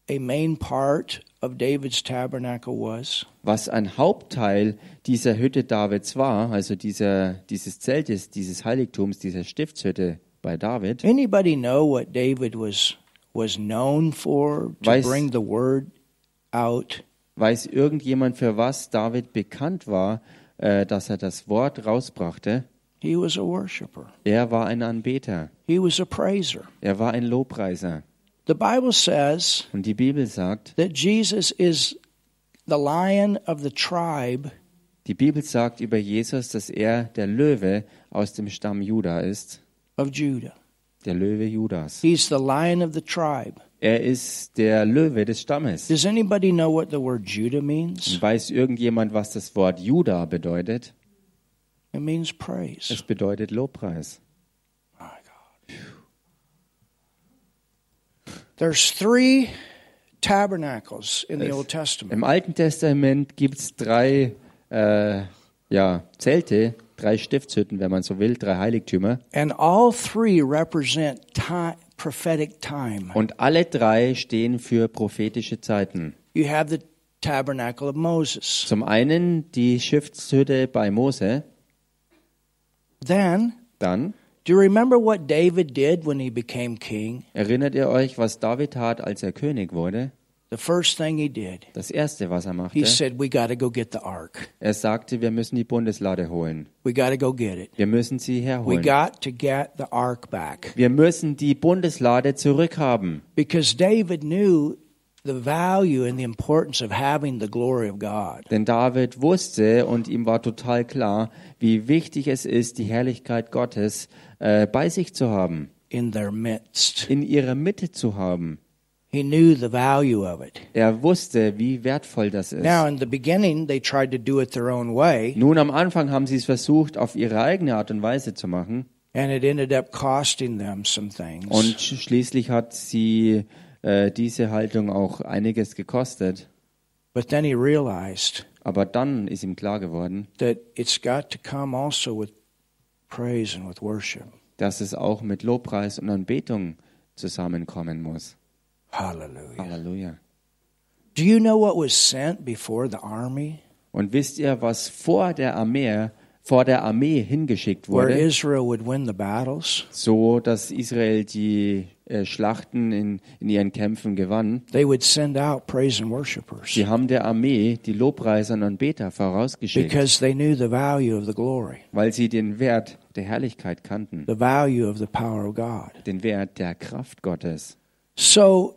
a main part of David's tabernacle was? was ein Hauptteil dieser Hütte Davids war, also dieser, dieses Zeltes, dieses Heiligtums, dieser Stiftshütte bei David? Anybody know what David was was known for to Weiß- bring the word out? Weiß irgendjemand, für was David bekannt war, äh, dass er das Wort rausbrachte? He was a worshiper. Er war ein Anbeter. He was a praiser. Er war ein Lobpreiser. The Bible says Und die Bibel sagt, that Jesus is the lion of the tribe die Bibel sagt über Jesus, dass er der Löwe aus dem Stamm Juda ist, of Judah. der Löwe Judas. He's the lion of the tribe. Er ist der Löwe des Stammes. Does anybody know what the word Judah means? Und weiß irgendjemand, was das Wort Juda bedeutet? It means praise. Es bedeutet Lobpreis. My God. There's three tabernacles in the Old Testament. Im Alten Testament gibt es drei äh, ja, Zelte, drei Stiftshütten, wenn man so will, drei Heiligtümer. And all three represent time, prophetic time. Und alle drei stehen für prophetische Zeiten. You have the tabernacle of Moses. Zum einen die Stiftshütte bei Mose, Then, dann do you remember what David did when he became king? erinnert ihr euch, was David tat, als er König wurde? The first thing he did, Das erste, was er he machte, said, We got to go get the ark. er sagte, wir müssen die Bundeslade holen. We got to go get it. Wir müssen sie We herholen. got to get the ark back. Wir müssen die Bundeslade zurückhaben. Because David knew the value and the importance of having the glory of God. Denn David wusste und ihm war total klar, wie wichtig es ist, die Herrlichkeit Gottes äh, bei sich zu haben, in their midst. in ihrer Mitte zu haben. He knew the value of it. Er wusste, wie wertvoll das ist. Now, in the beginning, they tried to do it their own way, Nun am Anfang haben sie es versucht, auf ihre eigene Art und Weise zu machen. and it ended up costing them some things. Und sch- schließlich hat sie äh, diese Haltung auch einiges gekostet. But then he realized Aber dann ist ihm klar geworden, that it's got to come also with praise and with worship. Dass es auch mit Lobpreis und Anbetung zusammenkommen muss. Hallelujah. Halleluja. Do you know what was sent before the army? Und wisst ihr, was vor der Armee, vor der Armee hingeschickt Where wurde, Israel would win the battles? so dass Israel die Schlachten in, in ihren Kämpfen gewann? They would send out praise and worshipers Sie haben der Armee die Lobpreiser und Anbeter vorausgeschickt, because they knew the value of the glory, weil sie den Wert der Herrlichkeit kannten, the value of the power of God. den Wert der Kraft Gottes. So,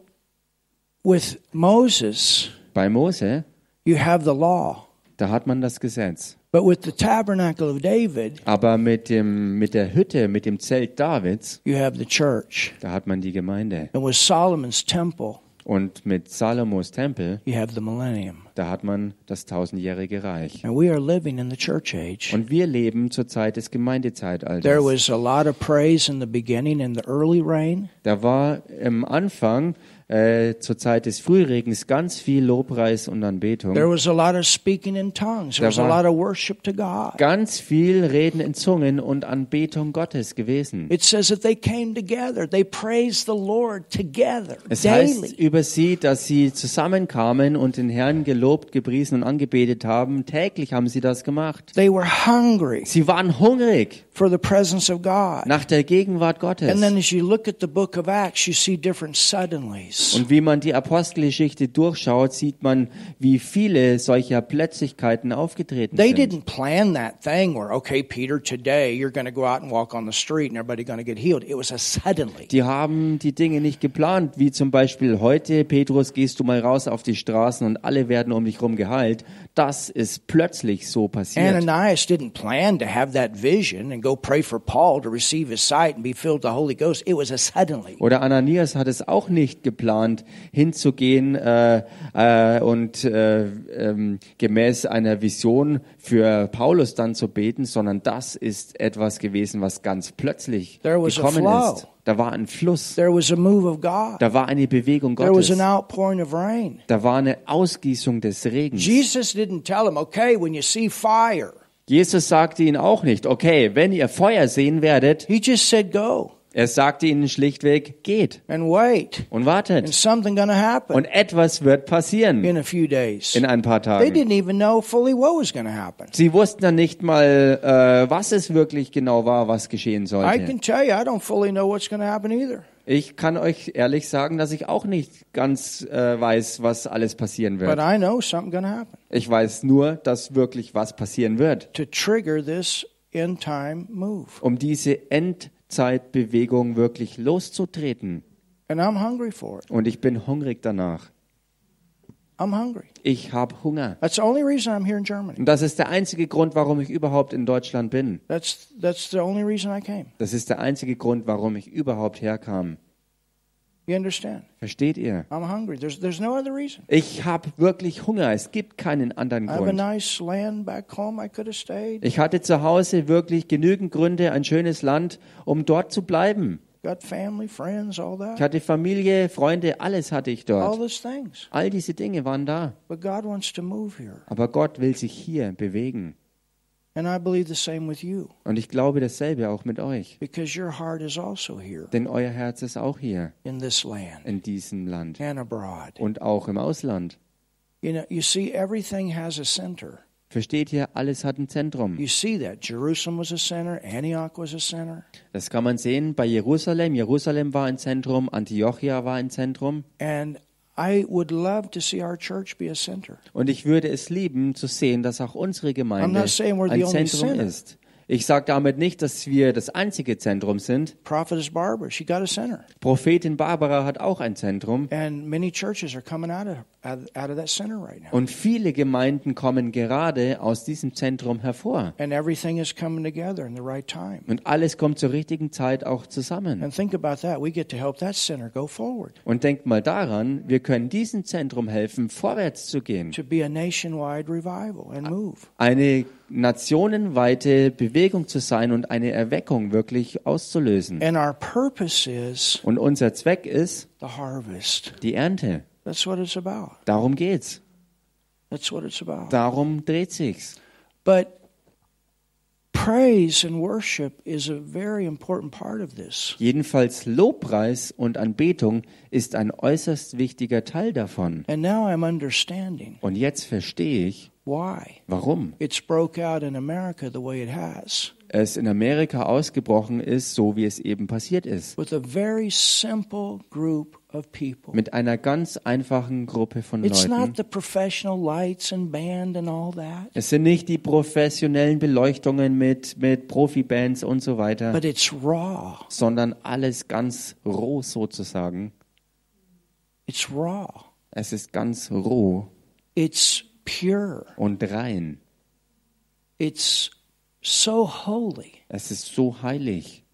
with Moses, Bei Mose, you have the law. da hat man das Gesetz. But with the tabernacle of David, Aber mit, dem, mit der Hütte, mit dem Zelt Davids, you have the church. da hat man die Gemeinde. And with Solomon's temple, Und mit Salomos Tempel, you have the millennium. da hat man das tausendjährige Reich. And we are living in the church age. Und wir leben zur Zeit des Gemeindezeitalters. There was a lot of praise in the beginning in the early rain. Da war im Anfang, äh, zur Zeit des Frühregens, ganz viel Lobpreis und Anbetung. There was a lot of speaking in tongues. There was a lot of worship to God. Ganz viel Reden in Zungen und Anbetung Gottes gewesen. It says that they came together. They praised the Lord together Es heißt daily. über sie, dass sie zusammenkamen und den Herrn gelobt, gepriesen und angebetet haben. Täglich haben sie das gemacht. They were hungry Sie waren hungrig for the presence of God. nach der Gegenwart Gottes. And then as you look at the book of Acts, you see different suddenlies. Und wie man die Apostelgeschichte durchschaut, sieht man, wie viele solcher Plötzlichkeiten aufgetreten They sind. didn't plan that thing where, okay, Peter, today you're going to go out and walk on the street and everybody's going to get healed. It was a suddenly. Die haben die Dinge nicht geplant, wie zum Beispiel heute, Petrus, gehst du mal raus auf die Straßen und alle werden um dich rum geheilt. Das ist plötzlich so passiert. Ananias didn't plan to have that vision and go pray for Paul to receive his sight and be filled with the Holy Ghost. It was a suddenly. Oder Ananias hat es auch nicht geplant, hinzugehen äh, äh, und äh, ähm, gemäß einer Vision für Paulus dann zu beten, sondern das ist etwas gewesen, was ganz plötzlich There was a gekommen ist. Da war ein Fluss, There was a move of God. da war eine Bewegung There was Gottes, an outpouring of rain. da war eine Ausgießung des Regens. Jesus didn't tell him, okay, when you see fire, Jesus sagte ihnen auch nicht, okay, wenn ihr Feuer sehen werdet, he just said go er sagte ihnen schlichtweg, geht and wait, und and wartet. something going to happen Und etwas wird passieren in a few days. in ein paar They Tagen. didn't even know fully what was to happen. Sie wussten dann nicht mal, äh, was es wirklich genau war, was geschehen I sollte. can tell you, I don't fully know what's happen either. Ich kann euch ehrlich sagen, dass ich auch nicht ganz äh, weiß, was alles passieren But wird. I know something's to happen Ich weiß nur, dass wirklich was passieren wird, to trigger this end time move. um diese Endzeitbewegung wirklich loszutreten. And I'm hungry for it. Und ich bin hungrig danach. I'm hungry. Ich habe Hunger. That's the only reason I'm here in Germany. Und das ist der einzige Grund, warum ich überhaupt in Deutschland bin. That's that's the only reason I came. Das ist der einzige Grund, warum ich überhaupt herkam. You understand? Versteht ihr? I'm hungry. There's there's no other reason. Ich habe wirklich Hunger. Es gibt keinen anderen I have a Grund. nice land back home. I could have stayed. Ich hatte zu Hause wirklich genügend Gründe, ein schönes Land, um dort zu bleiben. Got family, friends, all Ich hatte Familie, Freunde, alles hatte ich All dort. those things. All diese Dinge waren da. Aber Gott will sich hier bewegen. And I believe the same with you. Und ich glaube dasselbe auch mit euch. Because your heart is also here Denn euer Herz ist auch hier, in diesem Land. and abroad. Und auch im Ausland. You know, you see, everything has a center. Versteht ihr, alles hat ein Zentrum. You see that. Jerusalem was a center, Antioch was a center. Das kann man sehen bei Jerusalem. Jerusalem war ein Zentrum, Antiochia war ein Zentrum. And I would love to see our church be a center. Und ich würde es lieben zu sehen, dass auch unsere Gemeinde ein Zentrum ist. Ich sage damit nicht, dass wir das einzige Zentrum sind. Prophetess Barbara, she got a center. Prophetin Barbara hat auch ein Zentrum. And many churches are coming out of, out out of that center right now. Und viele Gemeinden kommen gerade aus diesem Zentrum hervor. And everything is coming together in the right time. Und alles kommt zur richtigen Zeit auch zusammen. And think about that. We get to help that center go forward, Und denkt mal daran, wir können diesem Zentrum helfen, vorwärts zu gehen. to be a nationwide revival and move. Eine nationenweite Bewegung zu sein und eine Erweckung wirklich auszulösen. And our purpose is Und unser Zweck ist the harvest. die Ernte. That's what it's about. Darum geht's. Darum dreht sich's. But praise and worship is a very important part of this. Jedenfalls Lobpreis und Anbetung ist ein äußerst wichtiger Teil davon. And now I'm understanding Und jetzt verstehe ich, why warum it's broke out in America the way it has. es in Amerika ausgebrochen ist, so wie es eben passiert ist. With a very simple group of people. Mit einer ganz einfachen Gruppe von It's not Leuten. the professional lights and band and all that, Es sind nicht die professionellen Beleuchtungen mit, mit Profibands und so weiter, but it's raw. sondern alles ganz roh sozusagen. It's raw. Es ist ganz roh It's pure. und rein. It's so holy. Es ist so heilig.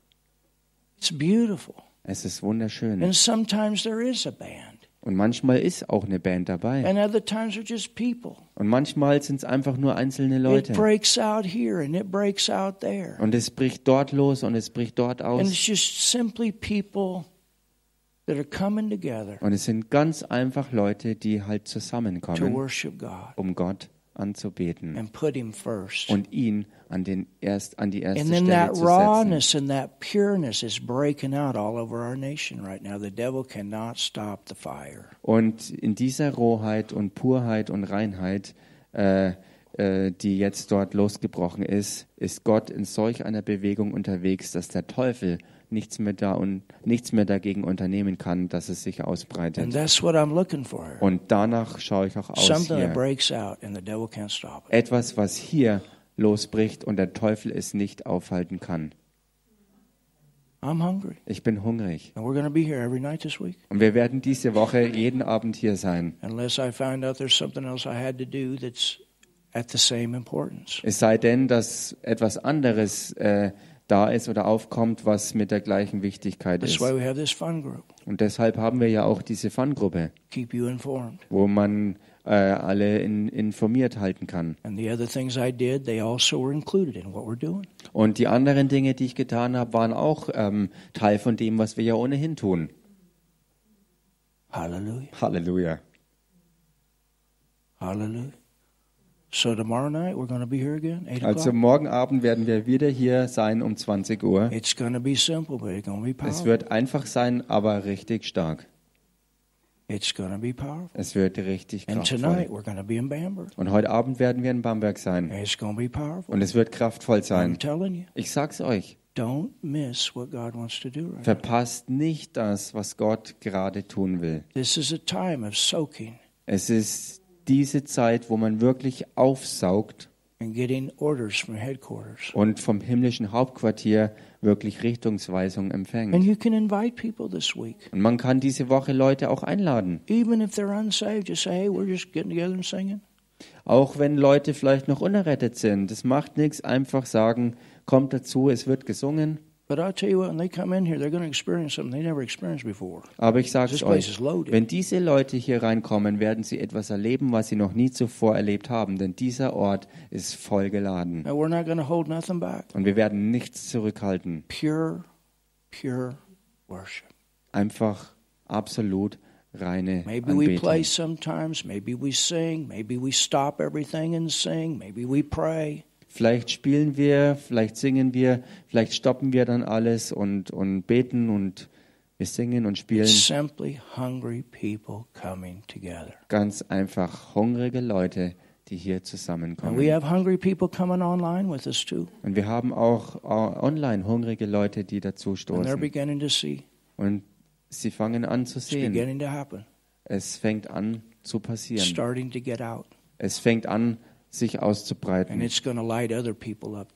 It's beautiful. Es ist wunderschön. And sometimes there is a band, Und manchmal ist auch eine Band dabei. and other times are just people. Und manchmal sind es einfach nur einzelne It Leute. breaks out here and it breaks out there. Und es bricht dort los und es bricht dort And it's aus. just simply people that are coming together Und es sind ganz einfach Leute, die halt to zusammenkommen, worship God um Gott anzubeten and put Him first. und ihn an, den erst, an die erste And then Stelle that zu setzen. rawness and that pureness is breaking out all over our nation right now. The devil cannot stop the fire. Und in dieser Rohheit und Purheit und Reinheit äh, äh, die jetzt dort losgebrochen ist, ist Gott in solch einer Bewegung unterwegs, dass der Teufel nichts mehr da und nichts mehr dagegen unternehmen kann, dass es sich And ausbreitet. that's what I'm looking for here. Und danach schaue ich auch aus hier. breaks out and the devil can't stop it. Etwas, was hier losbricht und der Teufel es nicht aufhalten kann. I'm hungry. Ich bin hungrig. And we're going to be here every night this week. Und wir werden diese Woche jeden Abend hier sein. Unless I find out there's something else I had to do that's at the same importance. Es sei denn, dass etwas anderes äh, da ist oder aufkommt, was mit der gleichen Wichtigkeit ist. Und deshalb haben wir ja auch diese Fun-Gruppe, wo man äh, alle in, informiert halten kann. And the other things I did, they also were included in what we're doing. Und die anderen Dinge, die ich getan habe, waren auch ähm, Teil von dem, was wir ja ohnehin tun. Hallelujah. Halleluja. Hallelujah. So tomorrow night we're going to be here again, 8 Also morgen Abend werden wir wieder hier sein um 20 Uhr. It's going to be simple, but it's going to be Es powerful. wird einfach sein, aber richtig stark. It's going to be powerful. Es wird richtig And kraftvoll. tonight we're going to be in Bamberg. Und heute Abend werden wir in Bamberg sein. It's going to be powerful. Und es wird kraftvoll I'm sein. telling you, Ich sag's euch. don't miss what God wants to do right now. Verpasst nicht das, was Gott gerade tun will. This is a time of soaking Es ist diese Zeit, wo man wirklich aufsaugt und vom himmlischen Hauptquartier wirklich Richtungsweisung empfängt. Und man kann diese Woche Leute auch einladen. Auch wenn Leute vielleicht noch unerrettet sind. Das macht nichts. Einfach sagen, kommt dazu, es wird gesungen. But I'll tell you what, when they come in here, they're going to experience something they never experienced before. Aber ich sage euch, wenn diese Leute hier reinkommen, werden sie etwas erleben, was sie noch nie zuvor erlebt haben. Denn dieser Ort ist voll geladen. And we're not going to hold nothing back. Und wir werden nichts zurückhalten. Pure, pure worship. Einfach absolut reine Maybe we play Anbetung. sometimes, maybe we sing, maybe we stop everything and sing, maybe we pray. Vielleicht spielen wir, vielleicht singen wir, vielleicht stoppen wir dann alles und, und beten und wir singen und spielen. Ganz einfach hungrige Leute, die hier zusammenkommen. have hungry people coming online with us too. Und wir haben auch online hungrige Leute, die dazu stoßen. beginning to see. Und sie fangen an zu sehen. Es fängt an zu passieren. starting to get out. Es fängt an, sich auszubreiten.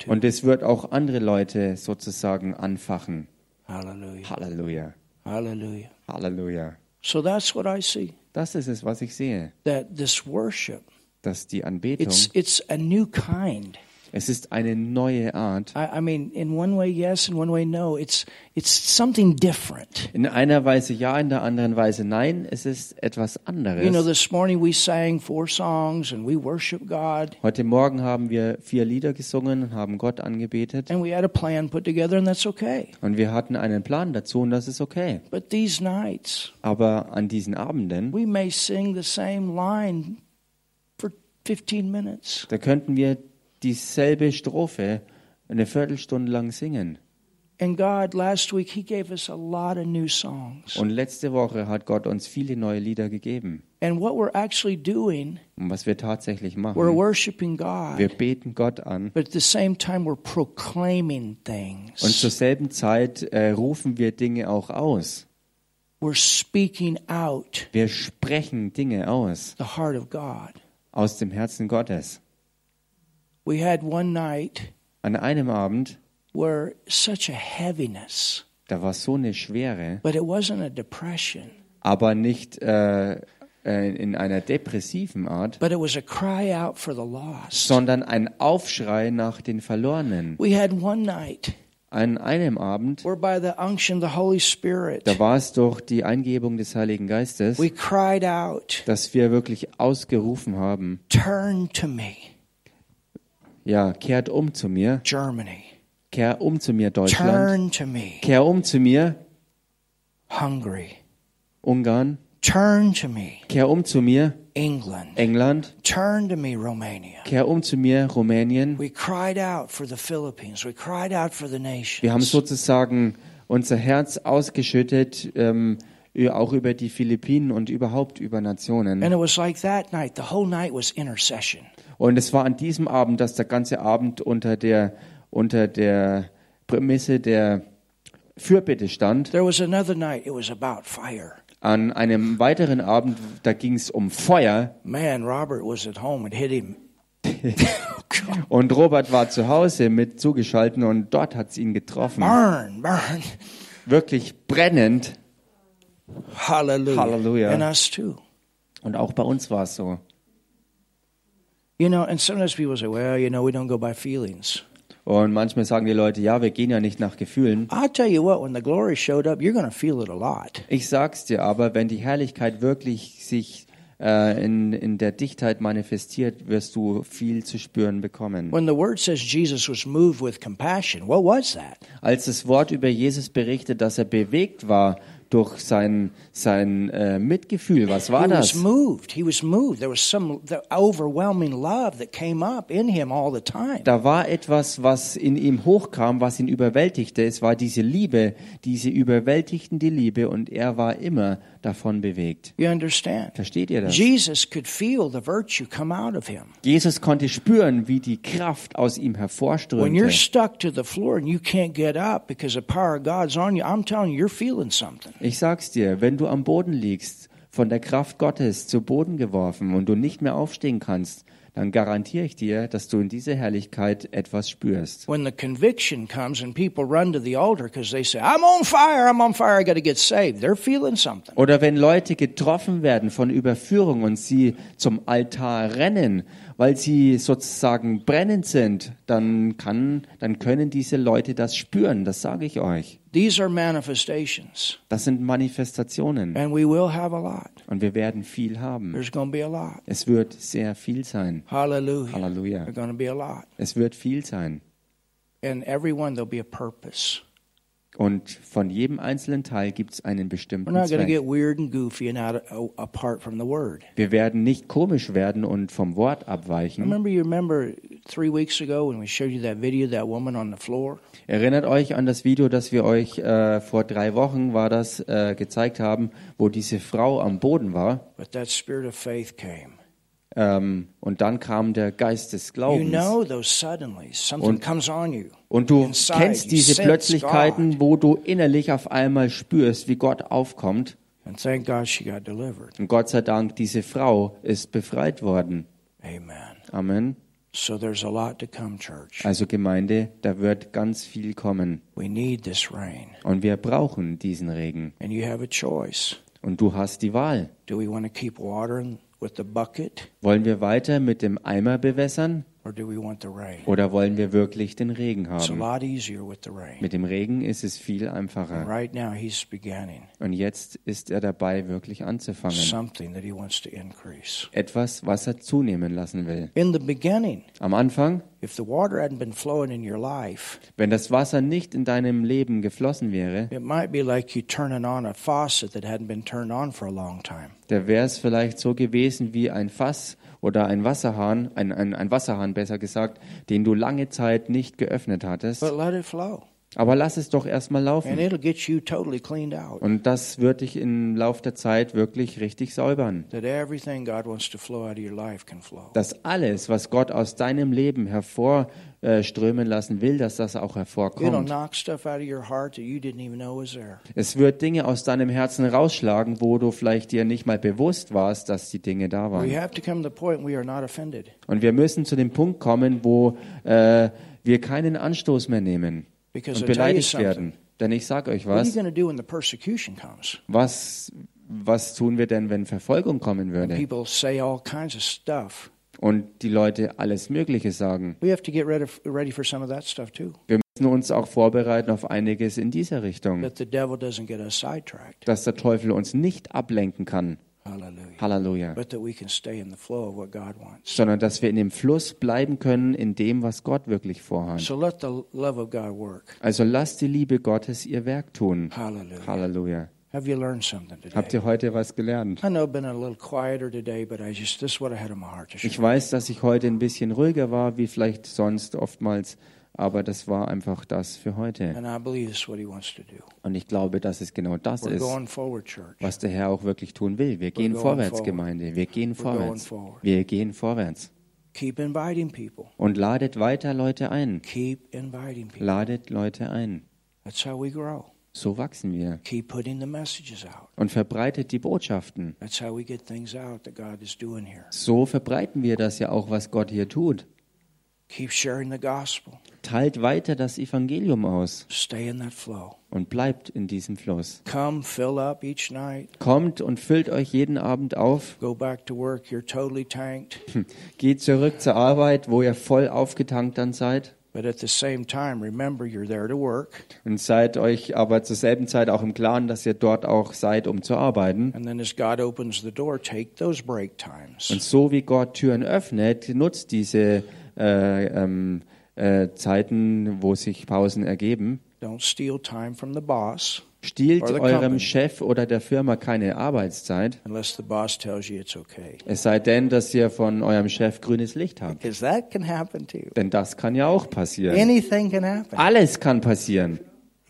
Und es wird auch andere Leute sozusagen anfachen. Halleluja. Hallelujah. Halleluja. So that's what I see. Das ist es, was ich sehe. That this worship, Dass die Anbetung, it's it's a new kind. Es ist eine neue Art. I, I mean, in one way yes, in one way no. It's it's something different. In einer Weise ja, in der anderen Weise nein. Es ist etwas You know, anderes. this morning we sang four songs and we worship God, Heute Morgen haben wir vier Lieder gesungen und haben Gott angebetet. and we had a plan put together, and that's okay. Und wir hatten einen Plan dazu und das ist okay. But these nights, Aber an diesen Abenden, we may sing the same line for 15 minutes. da könnten wir dieselbe Strophe eine Viertelstunde lang singen. And God, last week, He gave us a lot of new songs. Und letzte Woche hat Gott uns viele neue Lieder gegeben. And what we're actually doing, Und was wir tatsächlich we're machen, worshiping wir God, beten Gott an. but at the same time, we're proclaiming Und zur things. selben Zeit äh, rufen wir Dinge auch aus. We're speaking out Wir sprechen Dinge aus the heart of God. aus dem Herzen Gottes. We had one night An einem Abend, where such a heaviness, da war so eine Schwere, but it wasn't a depression, aber nicht äh, äh, in einer depressiven Art, but it was a cry out for the lost. sondern ein Aufschrei nach den Verlorenen. We had one night An einem Abend, where by the unction of the Holy Spirit, da war es durch die Eingebung des Heiligen Geistes, we cried out, dass wir wirklich ausgerufen haben, Turn to me, ja, kehrt um zu mir, Germany. kehr um zu mir Deutschland, Turn to me, kehr um zu mir Hungary. Ungarn, Turn to me, kehr um zu mir England. England, Turn to me, Romania. kehr um zu mir Rumänien. We cried out for the Philippines. We cried out for the nations. Wir haben sozusagen unser Herz ausgeschüttet ähm, auch über die Philippinen und überhaupt über Nationen. And it was like that night. The whole night was intercession. Und es war an diesem Abend, dass der ganze Abend unter der, unter der Prämisse der Fürbitte stand. There was another night. It was about fire. An einem weiteren Abend, da ging es um Feuer. Man, Robert was at home. It hit him. Und Robert war zu Hause mit zugeschalten und dort hat es ihn getroffen. burn, burn. Wirklich brennend. Hallelujah. Hallelujah. And us too. Und auch bei uns war es so. You know, and sometimes people say, well, you know, we don't go by feelings. Und manchmal sagen die Leute, ja, wir gehen ja nicht nach Gefühlen. I'll tell you what, when the glory showed up, you're going to feel it a lot. Ich sag's dir aber, wenn die Herrlichkeit wirklich sich äh, in, in der Dichtheit manifestiert, wirst du viel zu spüren bekommen. When the word says Jesus was moved with compassion, what was that? Als das Wort über Jesus berichtet, dass er bewegt war durch sein, sein äh, Mitgefühl, was war he was das? moved. He was moved. There was some the overwhelming love that came up in him all the time. Da war etwas, was in ihm hochkam, was ihn überwältigte. Es war diese Liebe, diese überwältigende Liebe und er war immer davon bewegt. You understand? Versteht ihr das? Jesus could feel the virtue come out of him. Jesus konnte spüren, wie die Kraft aus ihm When you're hervorströmte. stuck to the floor and you can't get up because the power of God's on you, I'm telling you, you're feeling something. Ich sag's dir, wenn du am Boden liegst, von der Kraft Gottes zu Boden geworfen und du nicht mehr aufstehen kannst, dann garantiere ich dir, dass du in dieser Herrlichkeit etwas spürst. When the conviction comes and people run to the altar because they say, I'm on fire, I'm on fire, I got to get saved, they're feeling something. Oder wenn Leute getroffen werden von Überführung und sie zum Altar rennen, weil sie sozusagen brennend sind, dann kann, dann können diese Leute das spüren, das sage ich euch. These are manifestations, Das sind Manifestationen and we will have a lot. und wir werden viel haben. There's to be a lot. Es wird sehr viel sein. Halleluja. There's going to be a lot. Es wird viel sein. And every one, there'll be a purpose. Und von jedem einzelnen Teil gibt es einen bestimmten Zweck. Word. Wir werden nicht komisch werden und vom Wort abweichen. Erinnert euch an das Video, das wir euch äh, vor drei Wochen war das äh, gezeigt haben, wo diese Frau am Boden war. But that spirit of faith came. Ähm, und dann kam der Geist des Glaubens. Und-. Und du kennst diese Plötzlichkeiten, wo du innerlich auf einmal spürst, wie Gott aufkommt. Und Gott sei Dank, diese Frau ist befreit worden. Amen. Also Gemeinde, da wird ganz viel kommen. Und wir brauchen diesen Regen. Und du hast die Wahl. Do we want to keep watering Wollen wir weiter mit dem Eimer bewässern oder wollen wir wirklich den Regen haben? Mit dem Regen ist es viel einfacher. Und jetzt ist er dabei, wirklich anzufangen. Etwas, was er zunehmen lassen will. Am Anfang, wenn das Wasser nicht in deinem Leben geflossen wäre, it might be like you turning on a faucet that hadn't been turned on for a long time. da wäre es vielleicht so gewesen wie ein Fass oder ein Wasserhahn, ein, ein, ein Wasserhahn besser gesagt, den du lange Zeit nicht geöffnet hattest. But let it flow, Aber lass es doch erstmal and laufen. it'll get you totally cleaned out. Und das wird dich im Lauf der Zeit wirklich richtig säubern. That everything God wants to flow out of your life can flow. Dass alles, was Gott aus deinem Leben hervorströmen lassen will, dass das auch hervorkommt. Es wird Dinge aus deinem Herzen rausschlagen, wo du vielleicht dir nicht mal bewusst warst, dass die Dinge da We waren. have to come to the point we are not offended Und wir müssen zu dem Punkt kommen, wo äh, wir keinen Anstoß mehr nehmen und beleidigt werden. Denn ich sage euch was, was, was tun wir denn, wenn Verfolgung kommen würde und die Leute alles Mögliche sagen? Wir müssen uns auch vorbereiten auf einiges in dieser Richtung, That the devil doesn't get us sidetracked. dass der Teufel uns nicht ablenken kann. Hallelujah. Halleluja. But that we can stay in the flow of what God wants. Sondern dass wir in dem Fluss bleiben können, in dem, was Gott wirklich vorhat. So let the love of God work. Also lasst die Liebe Gottes ihr Werk tun. Hallelujah. Halleluja. Have you learned something Habt ihr heute was gelernt? I know I've been a little quieter today, but I just this is what I had in my heart to share. Ich weiß, dass ich heute ein bisschen ruhiger war, wie vielleicht sonst oftmals, Aber das war einfach das für heute. Und ich glaube, dass es genau das ist, was der Herr auch wirklich tun will. Wir gehen vorwärts. Gemeinde. Wir gehen vorwärts. Wir gehen vorwärts. Und ladet weiter Leute ein. Ladet Leute ein. So wachsen wir. Und verbreitet die Botschaften. So verbreiten wir das ja auch, was Gott hier tut. Teilt weiter das Evangelium aus Stay in that flow. und bleibt in diesem Fluss. Come, fill up each night. Kommt und füllt euch jeden Abend auf. Go back to work. You're totally tanked. Geht zurück zur Arbeit, wo ihr voll aufgetankt dann seid. But at the same time, remember you're there to work. Und seid euch aber zur selben Zeit auch im Klaren, dass ihr dort auch seid, um zu arbeiten. And then as God opens the door, take those break Und times. so wie Gott Türen öffnet, nutzt diese äh, ähm, äh, Zeiten, wo sich Pausen ergeben. Don't steal time from the boss Stiehlt eurem. Chef oder der Firma keine Arbeitszeit, unless the boss tells you it's okay. es sei denn, dass ihr von eurem Chef grünes Licht habt. Because that can happen too. Denn das kann ja auch passieren. Alles kann passieren.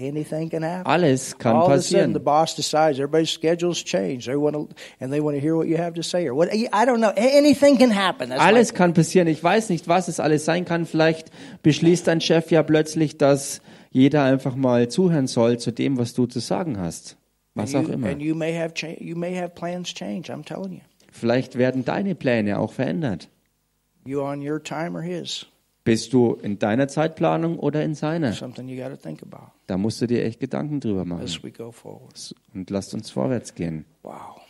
Anything can happen. Alles kann All of a sudden, the passieren. boss decides everybody's schedules change. They want to, and they want to hear what you have to say, or what? I don't know. Anything can happen. That's Alles kann passieren. Ich weiß nicht, was es alles sein kann. Vielleicht beschließt dein Chef ja plötzlich, dass jeder einfach mal zuhören soll zu dem, was du zu sagen hast. Was auch immer. And you may have you may have plans change. I'm telling you. Vielleicht werden deine Pläne auch verändert. You on your time or his? Bist du in deiner Zeitplanung oder in seiner? Da musst du dir echt Gedanken drüber machen. Und lasst uns vorwärts gehen. Wow.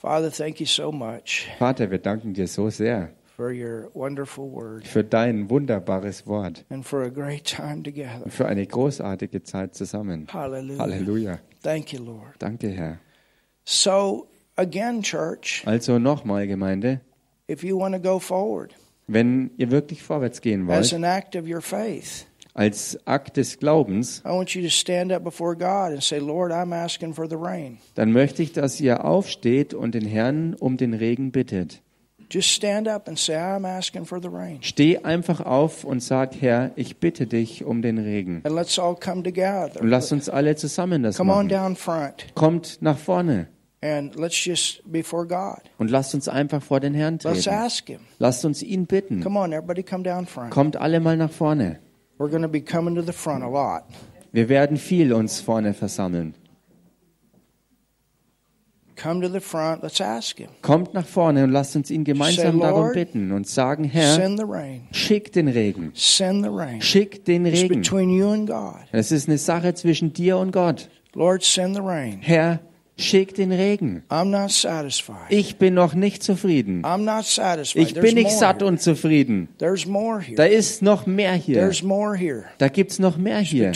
Father, thank you so much Vater, wir danken dir so sehr for your wonderful word für dein wunderbares Wort and for a great time together. und für eine großartige Zeit zusammen. Hallelujah. Halleluja. Thank you, Lord. Danke, Herr. So, again, church, Also nochmal, Gemeinde, if you want to go forward wenn ihr wirklich vorwärts gehen wollt, an act of your faith, als Akt des Glaubens, I want you to stand up before God and say, Lord, I'm asking for the rain. dann möchte ich, dass ihr aufsteht und den Herrn um den Regen bittet. Just stand up and say, I'm asking for the rain. Steh einfach auf und sag, Herr, ich bitte dich um den Regen. And let's all come together. Und lasst uns alle zusammen das Come on machen. down front Kommt nach vorne and let's just before God. und lasst uns einfach vor den Herrn Let's treten. ask Him. Lasst uns ihn bitten. Come on, everybody, come down front. Kommt alle mal nach vorne. We're going to be coming to the front a lot. Wir werden viel uns vorne versammeln. Come to the front. Let's ask Him. Kommt nach vorne und lasst uns ihn gemeinsam darum bitten und sagen, Herr, Send the rain. schick den Regen. Send the rain. Schick den It's Regen. between you and God. Es ist eine Sache zwischen dir und Gott. Lord, send the rain. Herr, schick den Regen. Ich bin noch nicht zufrieden. Ich bin nicht satt und zufrieden. Da ist noch mehr hier. Da gibt's noch mehr hier.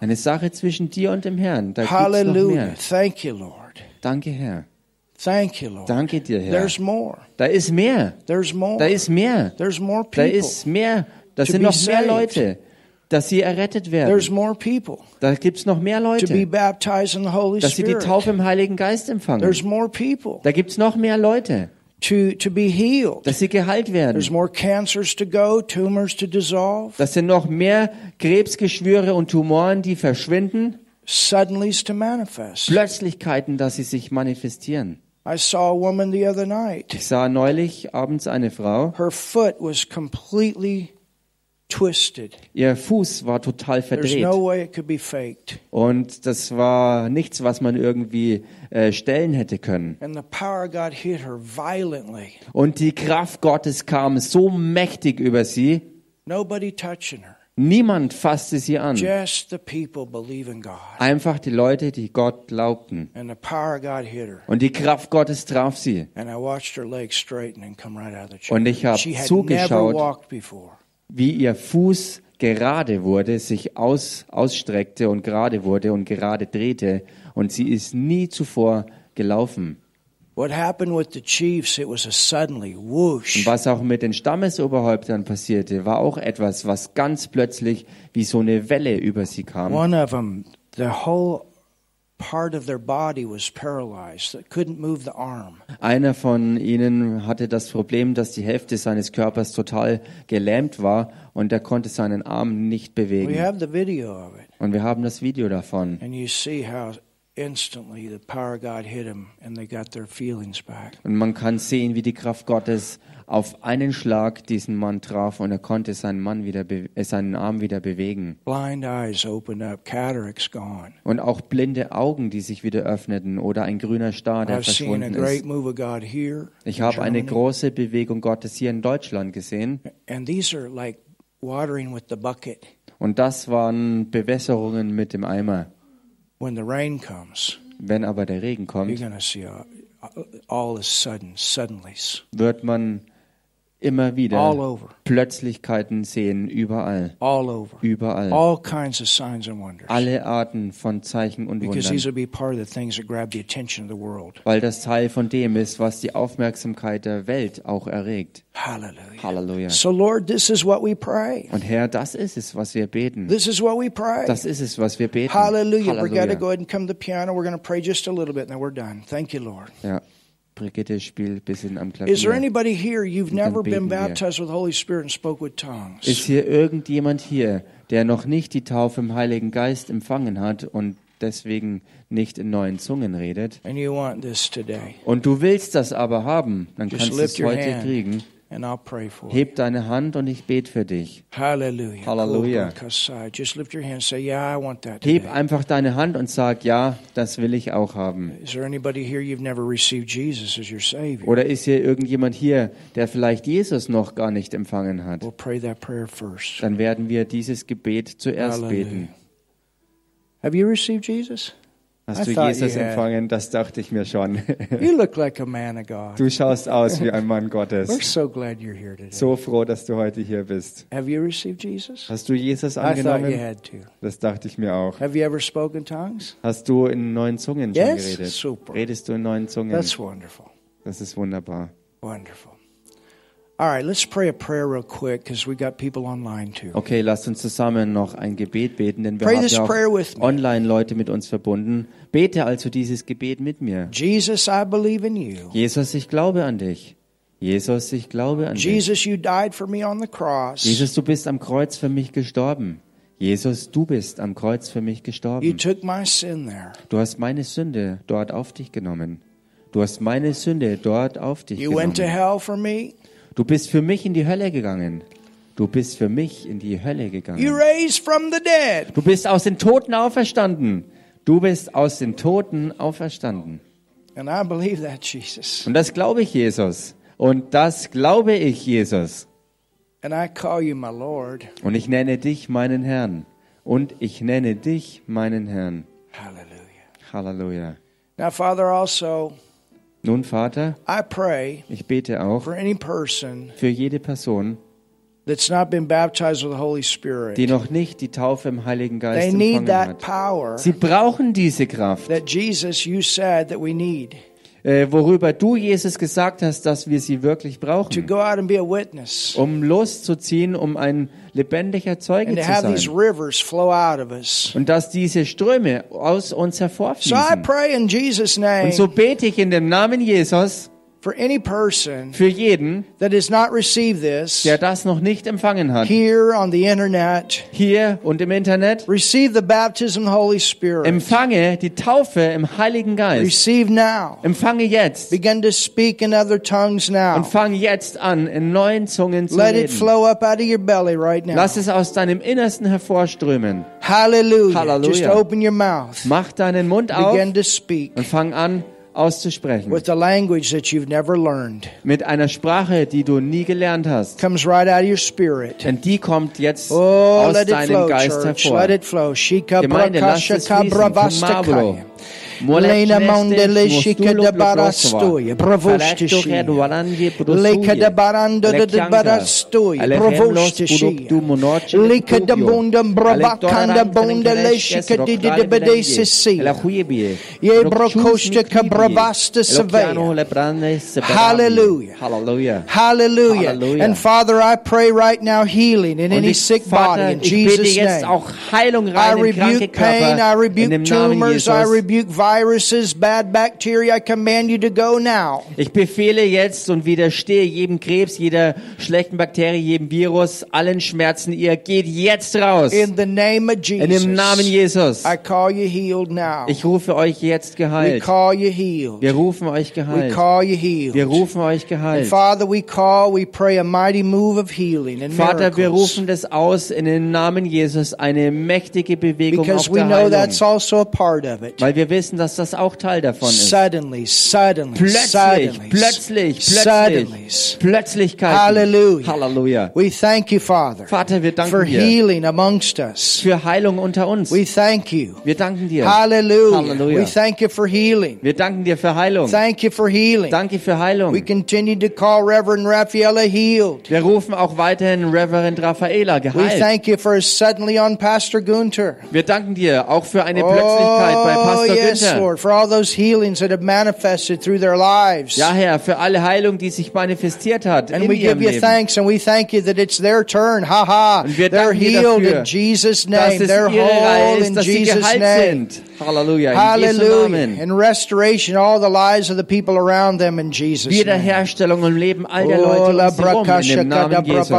Eine Sache zwischen dir und dem Herrn. Da gibt's noch Hallelujah. mehr. Thank you, Lord. Danke, Herr. Thank you, Lord. Danke dir, Herr. There's more. Da ist mehr. There's more. Da ist mehr. There's more Da ist mehr. Da sind noch mehr. Leute, dass sie errettet werden. Da gibt's noch mehr Leute, dass sie die. Taufe im Heiligen Geist empfangen. Da gibt's noch mehr Leute, to, to be healed. dass sie geheilt There's werden. more cancers to go, tumors to dissolve, Das sind noch mehr Krebsgeschwüre und Tumoren, die verschwinden. suddenlies to manifest. Plötzlichkeiten, dass sie sich manifestieren. I saw a woman the other night. Ich sah neulich abends eine Frau, Her foot was completely twisted. ihr Fuß war total verdreht. no way it could be faked. Und das war nichts, was man irgendwie äh, stellen hätte können. Und die Kraft Gottes kam so mächtig über sie. Nobody touching her. Niemand fasste sie an. Just the people believing God. Einfach die Leute, die Gott glaubten. And the power of God hit her. Und die Kraft Gottes traf sie. And I watched her legs straighten and come right out of the chair. Und ich hab she had zugeschaut. Wie ihr Fuß gerade wurde, sich aus, ausstreckte und gerade wurde und gerade drehte. Und sie ist nie zuvor gelaufen. What happened with the chiefs, it was a suddenly Und was auch mit den Stammesoberhäuptern passierte, war auch etwas, was ganz plötzlich wie so eine Welle über sie kam. One of them, the whole Einer von ihnen hatte das Problem, dass die Hälfte seines Körpers total gelähmt war und er konnte seinen Arm nicht We bewegen. have the video of it, Und wir haben das Video davon. and you see how instantly the power of God hit them, and they got their feelings back. Und man kann sehen, wie die Kraft Gottes auf einen Schlag diesen Mann traf und er konnte seinen, Mann wieder äh, seinen Arm wieder bewegen. Blind eyes opened up, cataracts gone. Und auch blinde Augen, die sich wieder öffneten oder ein grüner Star, der I've seen a verschwunden great ist. move of God here. Ich habe eine große Bewegung Gottes hier in Deutschland gesehen. And these are like watering with the bucket. Und das waren Bewässerungen mit dem Eimer. When the rain comes, Wenn aber der Regen kommt, wird man immer all wieder over, Plötzlichkeiten sehen, überall. Überall. Alle Arten von Zeichen und Wundern. Weil das Teil von dem ist, was die Aufmerksamkeit der Welt auch erregt. Hallelujah. Halleluja. So, Lord, this is what we pray. Und Herr, das ist es, was wir beten. This is what we pray. Das ist es, was wir beten. Hallelujah. Brigitte, Halleluja. go ahead and come to the piano. We're going to pray just a little bit, and then we're done. Thank you, Lord. Ja, Brigitte spielt ein bisschen am Is there Klavier. anybody here you've never been baptized with the Holy Spirit and spoke with tongues? Ist hier irgendjemand hier, der noch nicht die Taufe im Heiligen Geist empfangen hat und deswegen nicht in neuen Zungen redet? And you want this today? Und du willst das aber haben, dann Just kannst du es heute hand. kriegen. And I'll pray for you. Heb deine Hand und ich bete für dich. Hallelujah. Hallelujah. Kasai. Just lift your hand. Say, Yeah, I want that. Heb einfach deine Hand und sag, ja, das will ich auch haben. Is there anybody here you've never received Jesus as your Savior? Oder ist hier irgendjemand hier, der vielleicht Jesus noch gar nicht empfangen hat? We'll pray that prayer first. Dann werden wir dieses Gebet zuerst beten. Have you received Jesus? I Hast du thought Jesus you had. empfangen? Das dachte ich mir schon. You look like a man of God. Du schaust aus wie ein Mann We're Gottes. so glad you're here today. So froh, dass du heute hier bist. Have you received Jesus? Hast du Jesus I thought you angenommen? had to. Das dachte ich mir auch. Have you ever spoken tongues? Hast du in neuen Zungen schon Yes? geredet? Super. Redest du in neuen Zungen? That's wonderful. Das ist wunderbar. Wonderful. Okay, lasst uns zusammen noch ein Gebet beten, denn wir Pray haben ja auch online Leute mit uns verbunden. Bete also dieses Gebet mit mir. Jesus, I believe in you. Jesus, ich glaube an dich. Jesus, ich glaube an dich. Jesus, you died for me on the cross. Jesus, du bist am Kreuz für mich gestorben. Jesus, du bist am Kreuz für mich You gestorben. took my sin there. Du hast meine Sünde dort auf dich genommen. Du hast meine Sünde dort auf dich You went to genommen. hell for me. Du bist für mich in die Hölle gegangen. Du bist für mich in die Hölle You gegangen. raised from the dead. Du bist aus den Toten auferstanden. Du bist aus den Toten auferstanden. And I believe that, Jesus. Und das glaube ich, Jesus. Und das glaube ich, Jesus. And I call you my Lord. Und ich nenne dich meinen Herrn. Und ich nenne dich meinen Herrn. Hallelujah. Halleluja. Now, Father, also, Nun, Vater, I pray ich bete auch for any person für jede Person, that's not been baptized with the Holy Spirit. die noch nicht die Taufe im Heiligen They Geist empfangen that hat. Sie brauchen diese Kraft, äh, worüber du, Jesus, gesagt hast, dass wir sie wirklich to brauchen, go out and be a witness um loszuziehen, um ein lebendiger Zeuge and to zu have these sein. rivers flow out of us. Und dass diese Ströme aus uns So I hervorfließen. pray in Jesus' name Und so bete ich in dem Namen Jesus for any person für jeden, that has not received this der das noch nicht empfangen hat, here on the internet. hier und im Internet. Receive the baptism of the Holy Spirit. Empfange die Taufe im Heiligen Geist. Receive now. Empfange jetzt. Begin to speak in other tongues now. Und fang jetzt an, in neuen Zungen zu Let it reden. flow up out of your belly right now. Lass es aus deinem Innersten hervorströmen. Hallelujah. Hallelujah. Just open your mouth. Mach deinen Mund auf Begin to speak und fang an auszusprechen. with a language that you've never learned. Mit einer Sprache, die du nie gelernt hast. Comes right out of your spirit. Denn die kommt jetzt Oh, aus deinem flow, Geist church. hervor. Let it flow. Gemeinde, lasst es fließen. Kabravasta Kumablo. kaya. Lena mondele shika da barastoya. Bravoste shia. Leka da barando da da barastoya. Bravoste shia. Leka da bunda brabakanda bunda le shika di di di bedese sia. Ye brokoste kabravasta savea. Hallelujah. Hallelujah. Hallelujah. Hallelujah. And Father, I pray right now healing in Und any ich, sick body Vater, in ich bete Jesus' jetzt name. auch Heilung I rein in kranke rebuke pain, I Körper in rebuke dem Namen tumors, Jesus. I rebuke rebuke viruses, bad bacteria. I command you to go now. Ich befehle jetzt und widerstehe jedem Krebs, jeder schlechten Bakterie, jedem Virus, allen Schmerzen. Ihr geht jetzt raus. In the name of In dem Jesus. Namen Jesus. I call you healed now. Ich rufe euch jetzt We geheilt. call you healed. Wir rufen euch We geheilt. call you healed. Wir rufen euch And geheilt. Father, we call, we pray a mighty move of healing and Vater, wir rufen das aus in den Namen Jesus, eine mächtige Bewegung Because auf we der know that's Heilung. also a part of it. Weil wir wissen, dass das auch Teil davon ist. Suddenly, suddenly, Plötzlich, plötzlich, plötzlich, Plötzlichkeiten. Hallelujah. Halleluja. We thank you, Father, Vater, wir for danken dir healing amongst us. für Heilung unter uns. We thank you. Wir danken dir. Hallelujah. Hallelujah. We thank you for healing. Wir danken dir für Heilung. Thank you for healing. Danke für We Heilung. continue to call Reverend Raffaella healed. Wir rufen auch weiterhin Reverend Raffaela We geheilt. thank you for suddenly on Pastor Gunter. Wir danken dir auch für eine Plötzlichkeit bei Oh, Pastor yes. Lord, for all those healings that have manifested through their lives. Ja, Herr, für alle Heilung, die sich manifestiert hat And in we give you Leben. thanks and we thank you that it's their turn. Ha ha. They're healed dafür, in Jesus' name. They're whole ist, in Jesus' name. sind. Halleluja. In Hallelujah. Namen. And restoration, all the lives of the people around them in Jesus'. Wiederherstellung im Leben all der Oh, Leute la um sie rum in dem Namen Jesus.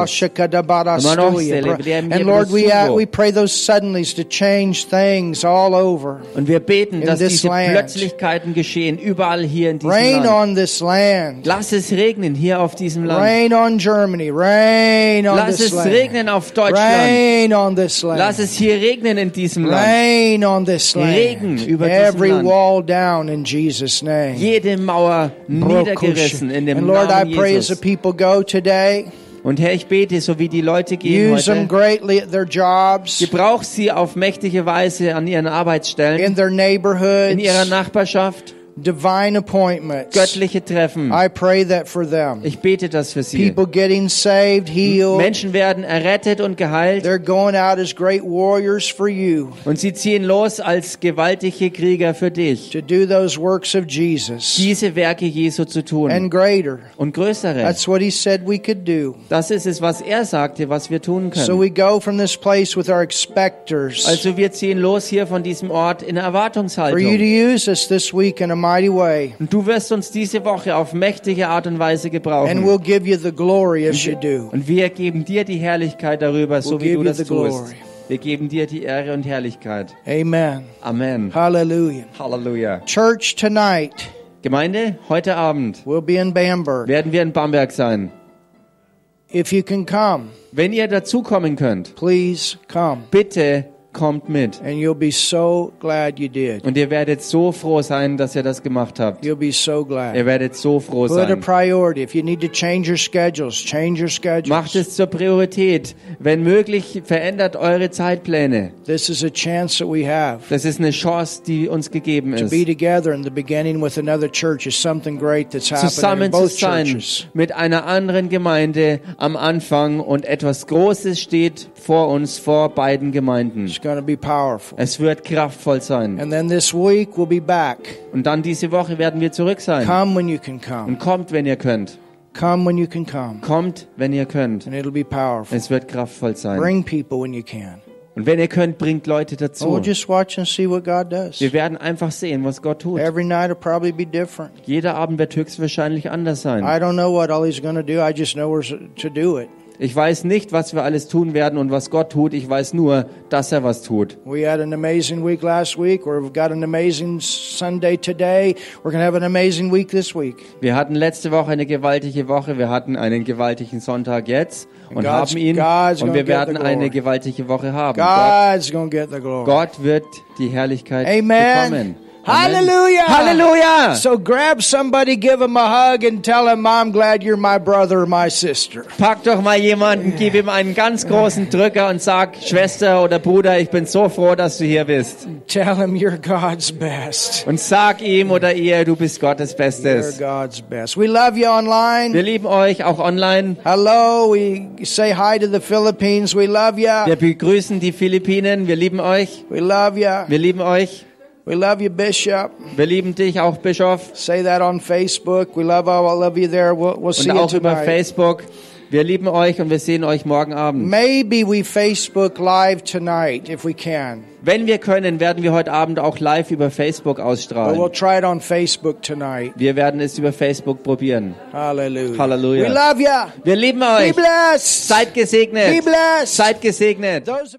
And Lord, we, we pray those suddenlies to change things all over. Und wir beten, In dass diese land. Plötzlichkeiten geschehen, überall hier in diesem Rain Land. on this land. Lass es regnen hier auf diesem Land. Rain on Germany. Rain on Lass this es land. regnen auf Deutschland. Rain on this land. Lass es hier regnen in diesem Land. Rain on this land. Regen über Every Land. wall down in Jesus' name. Jede Mauer niedergerissen in dem And Lord, I Namen pray as the Jesus. people go today, Und Herr, ich bete, so wie die Leute gehen use heute, greatly at their jobs, gebrauch sie auf mächtige Weise an ihren Arbeitsstellen, in their in neighborhoods, ihrer Nachbarschaft, divine appointments. göttliche Treffen. I pray that for them. Ich bete das für sie. People getting saved, healed. Menschen werden errettet und geheilt They're going out as great warriors for you und sie ziehen los als gewaltige Krieger für dich, to do those works of Jesus diese Werke Jesu zu and tun greater. und größere. That's what he said we could do. Das ist es, was er sagte, was wir tun So können. we go from this place with our expectors Also wir ziehen los hier von diesem Ort in for you to Erwartungshaltung. use us this week in a mighty way. Und du wirst uns diese Woche auf mächtige Art und Weise And gebrauchen. we'll give you the glory as you do. Und wir geben dir die Herrlichkeit darüber, so We'll wie give du das tust. glory. Wir geben dir die Ehre und Herrlichkeit. Amen. Amen. Hallelujah. Halleluja. Church tonight, Gemeinde, heute Abend we'll be in Bamberg. werden wir in Bamberg sein. If you can come, Wenn ihr dazukommen könnt, please come. bitte kommt mit. And you'll be so glad you did. Und ihr werdet so froh sein, dass ihr das gemacht habt. You'll be so glad. Ihr werdet so froh Put a sein. priority. If you need to change your schedules, change your schedules. Macht es zur Priorität. Wenn möglich, verändert eure Zeitpläne. This is a chance that we have. Das ist eine Chance, die uns gegeben To ist. be together in the beginning with another church is something great that's happening in Zusammen zu both sein churches. mit einer anderen Gemeinde am Anfang und etwas Großes steht vor uns, vor beiden Gemeinden. Going to be powerful. Es wird kraftvoll sein. And then this week we'll be back. Und dann diese Woche werden wir zurück sein. Come when you can come. Und kommt, wenn ihr könnt. Come when you can come. Kommt, wenn ihr könnt. And it'll be powerful. Es wird kraftvoll sein. Bring people when you can. Und wenn ihr könnt, bringt Leute we'll dazu. just watch and see what God does. Wir werden einfach sehen, was Gott tut. Every night will probably be different. Jeder Abend wird höchstwahrscheinlich anders sein. I don't know what all He's going to do. I just know where to do it. Ich weiß nicht, was wir alles tun werden und was Gott tut. Ich weiß nur, dass er was tut. We had an amazing week last week. We've got an amazing Sunday today. We're going to have an amazing week this week. Wir hatten letzte Woche eine gewaltige Woche. Wir hatten einen gewaltigen Sonntag jetzt und God's- haben ihn. God's Und wir werden eine gewaltige Woche haben. Gott, God's glory. Gott wird die Herrlichkeit Amen. bekommen. Hallelujah. Halleluja. So grab somebody, give him a hug, and tell him, I'm glad you're my brother or my sister. Pack doch mal jemanden, gib ihm einen ganz großen Drücker und sag, Schwester oder Bruder, ich bin so froh, dass du hier bist. Tell him you're God's best. Und sag ihm oder ihr, du bist Gottes You're Bestes. God's best. We love you online. Wir lieben euch auch online. Hello. We say hi to the Philippines. We love Wir you. begrüßen die Philippinen. Wir lieben euch. We love you. Wir lieben euch. We love you, Bishop. Wir lieben dich auch, Bischof. Say that on Facebook. We love all, I love you there. We'll, we'll see Und you auch über tonight. Facebook. Wir lieben euch und wir sehen euch morgen Abend. Maybe we Facebook live tonight if we can. Wenn wir können, werden wir heute Abend auch live über Facebook ausstrahlen. we'll try it on Facebook tonight. Wir werden es über Facebook probieren. Hallelujah. Halleluja. We love you. Wir lieben Be euch. blessed. Seid gesegnet. Be blessed. Seid gesegnet.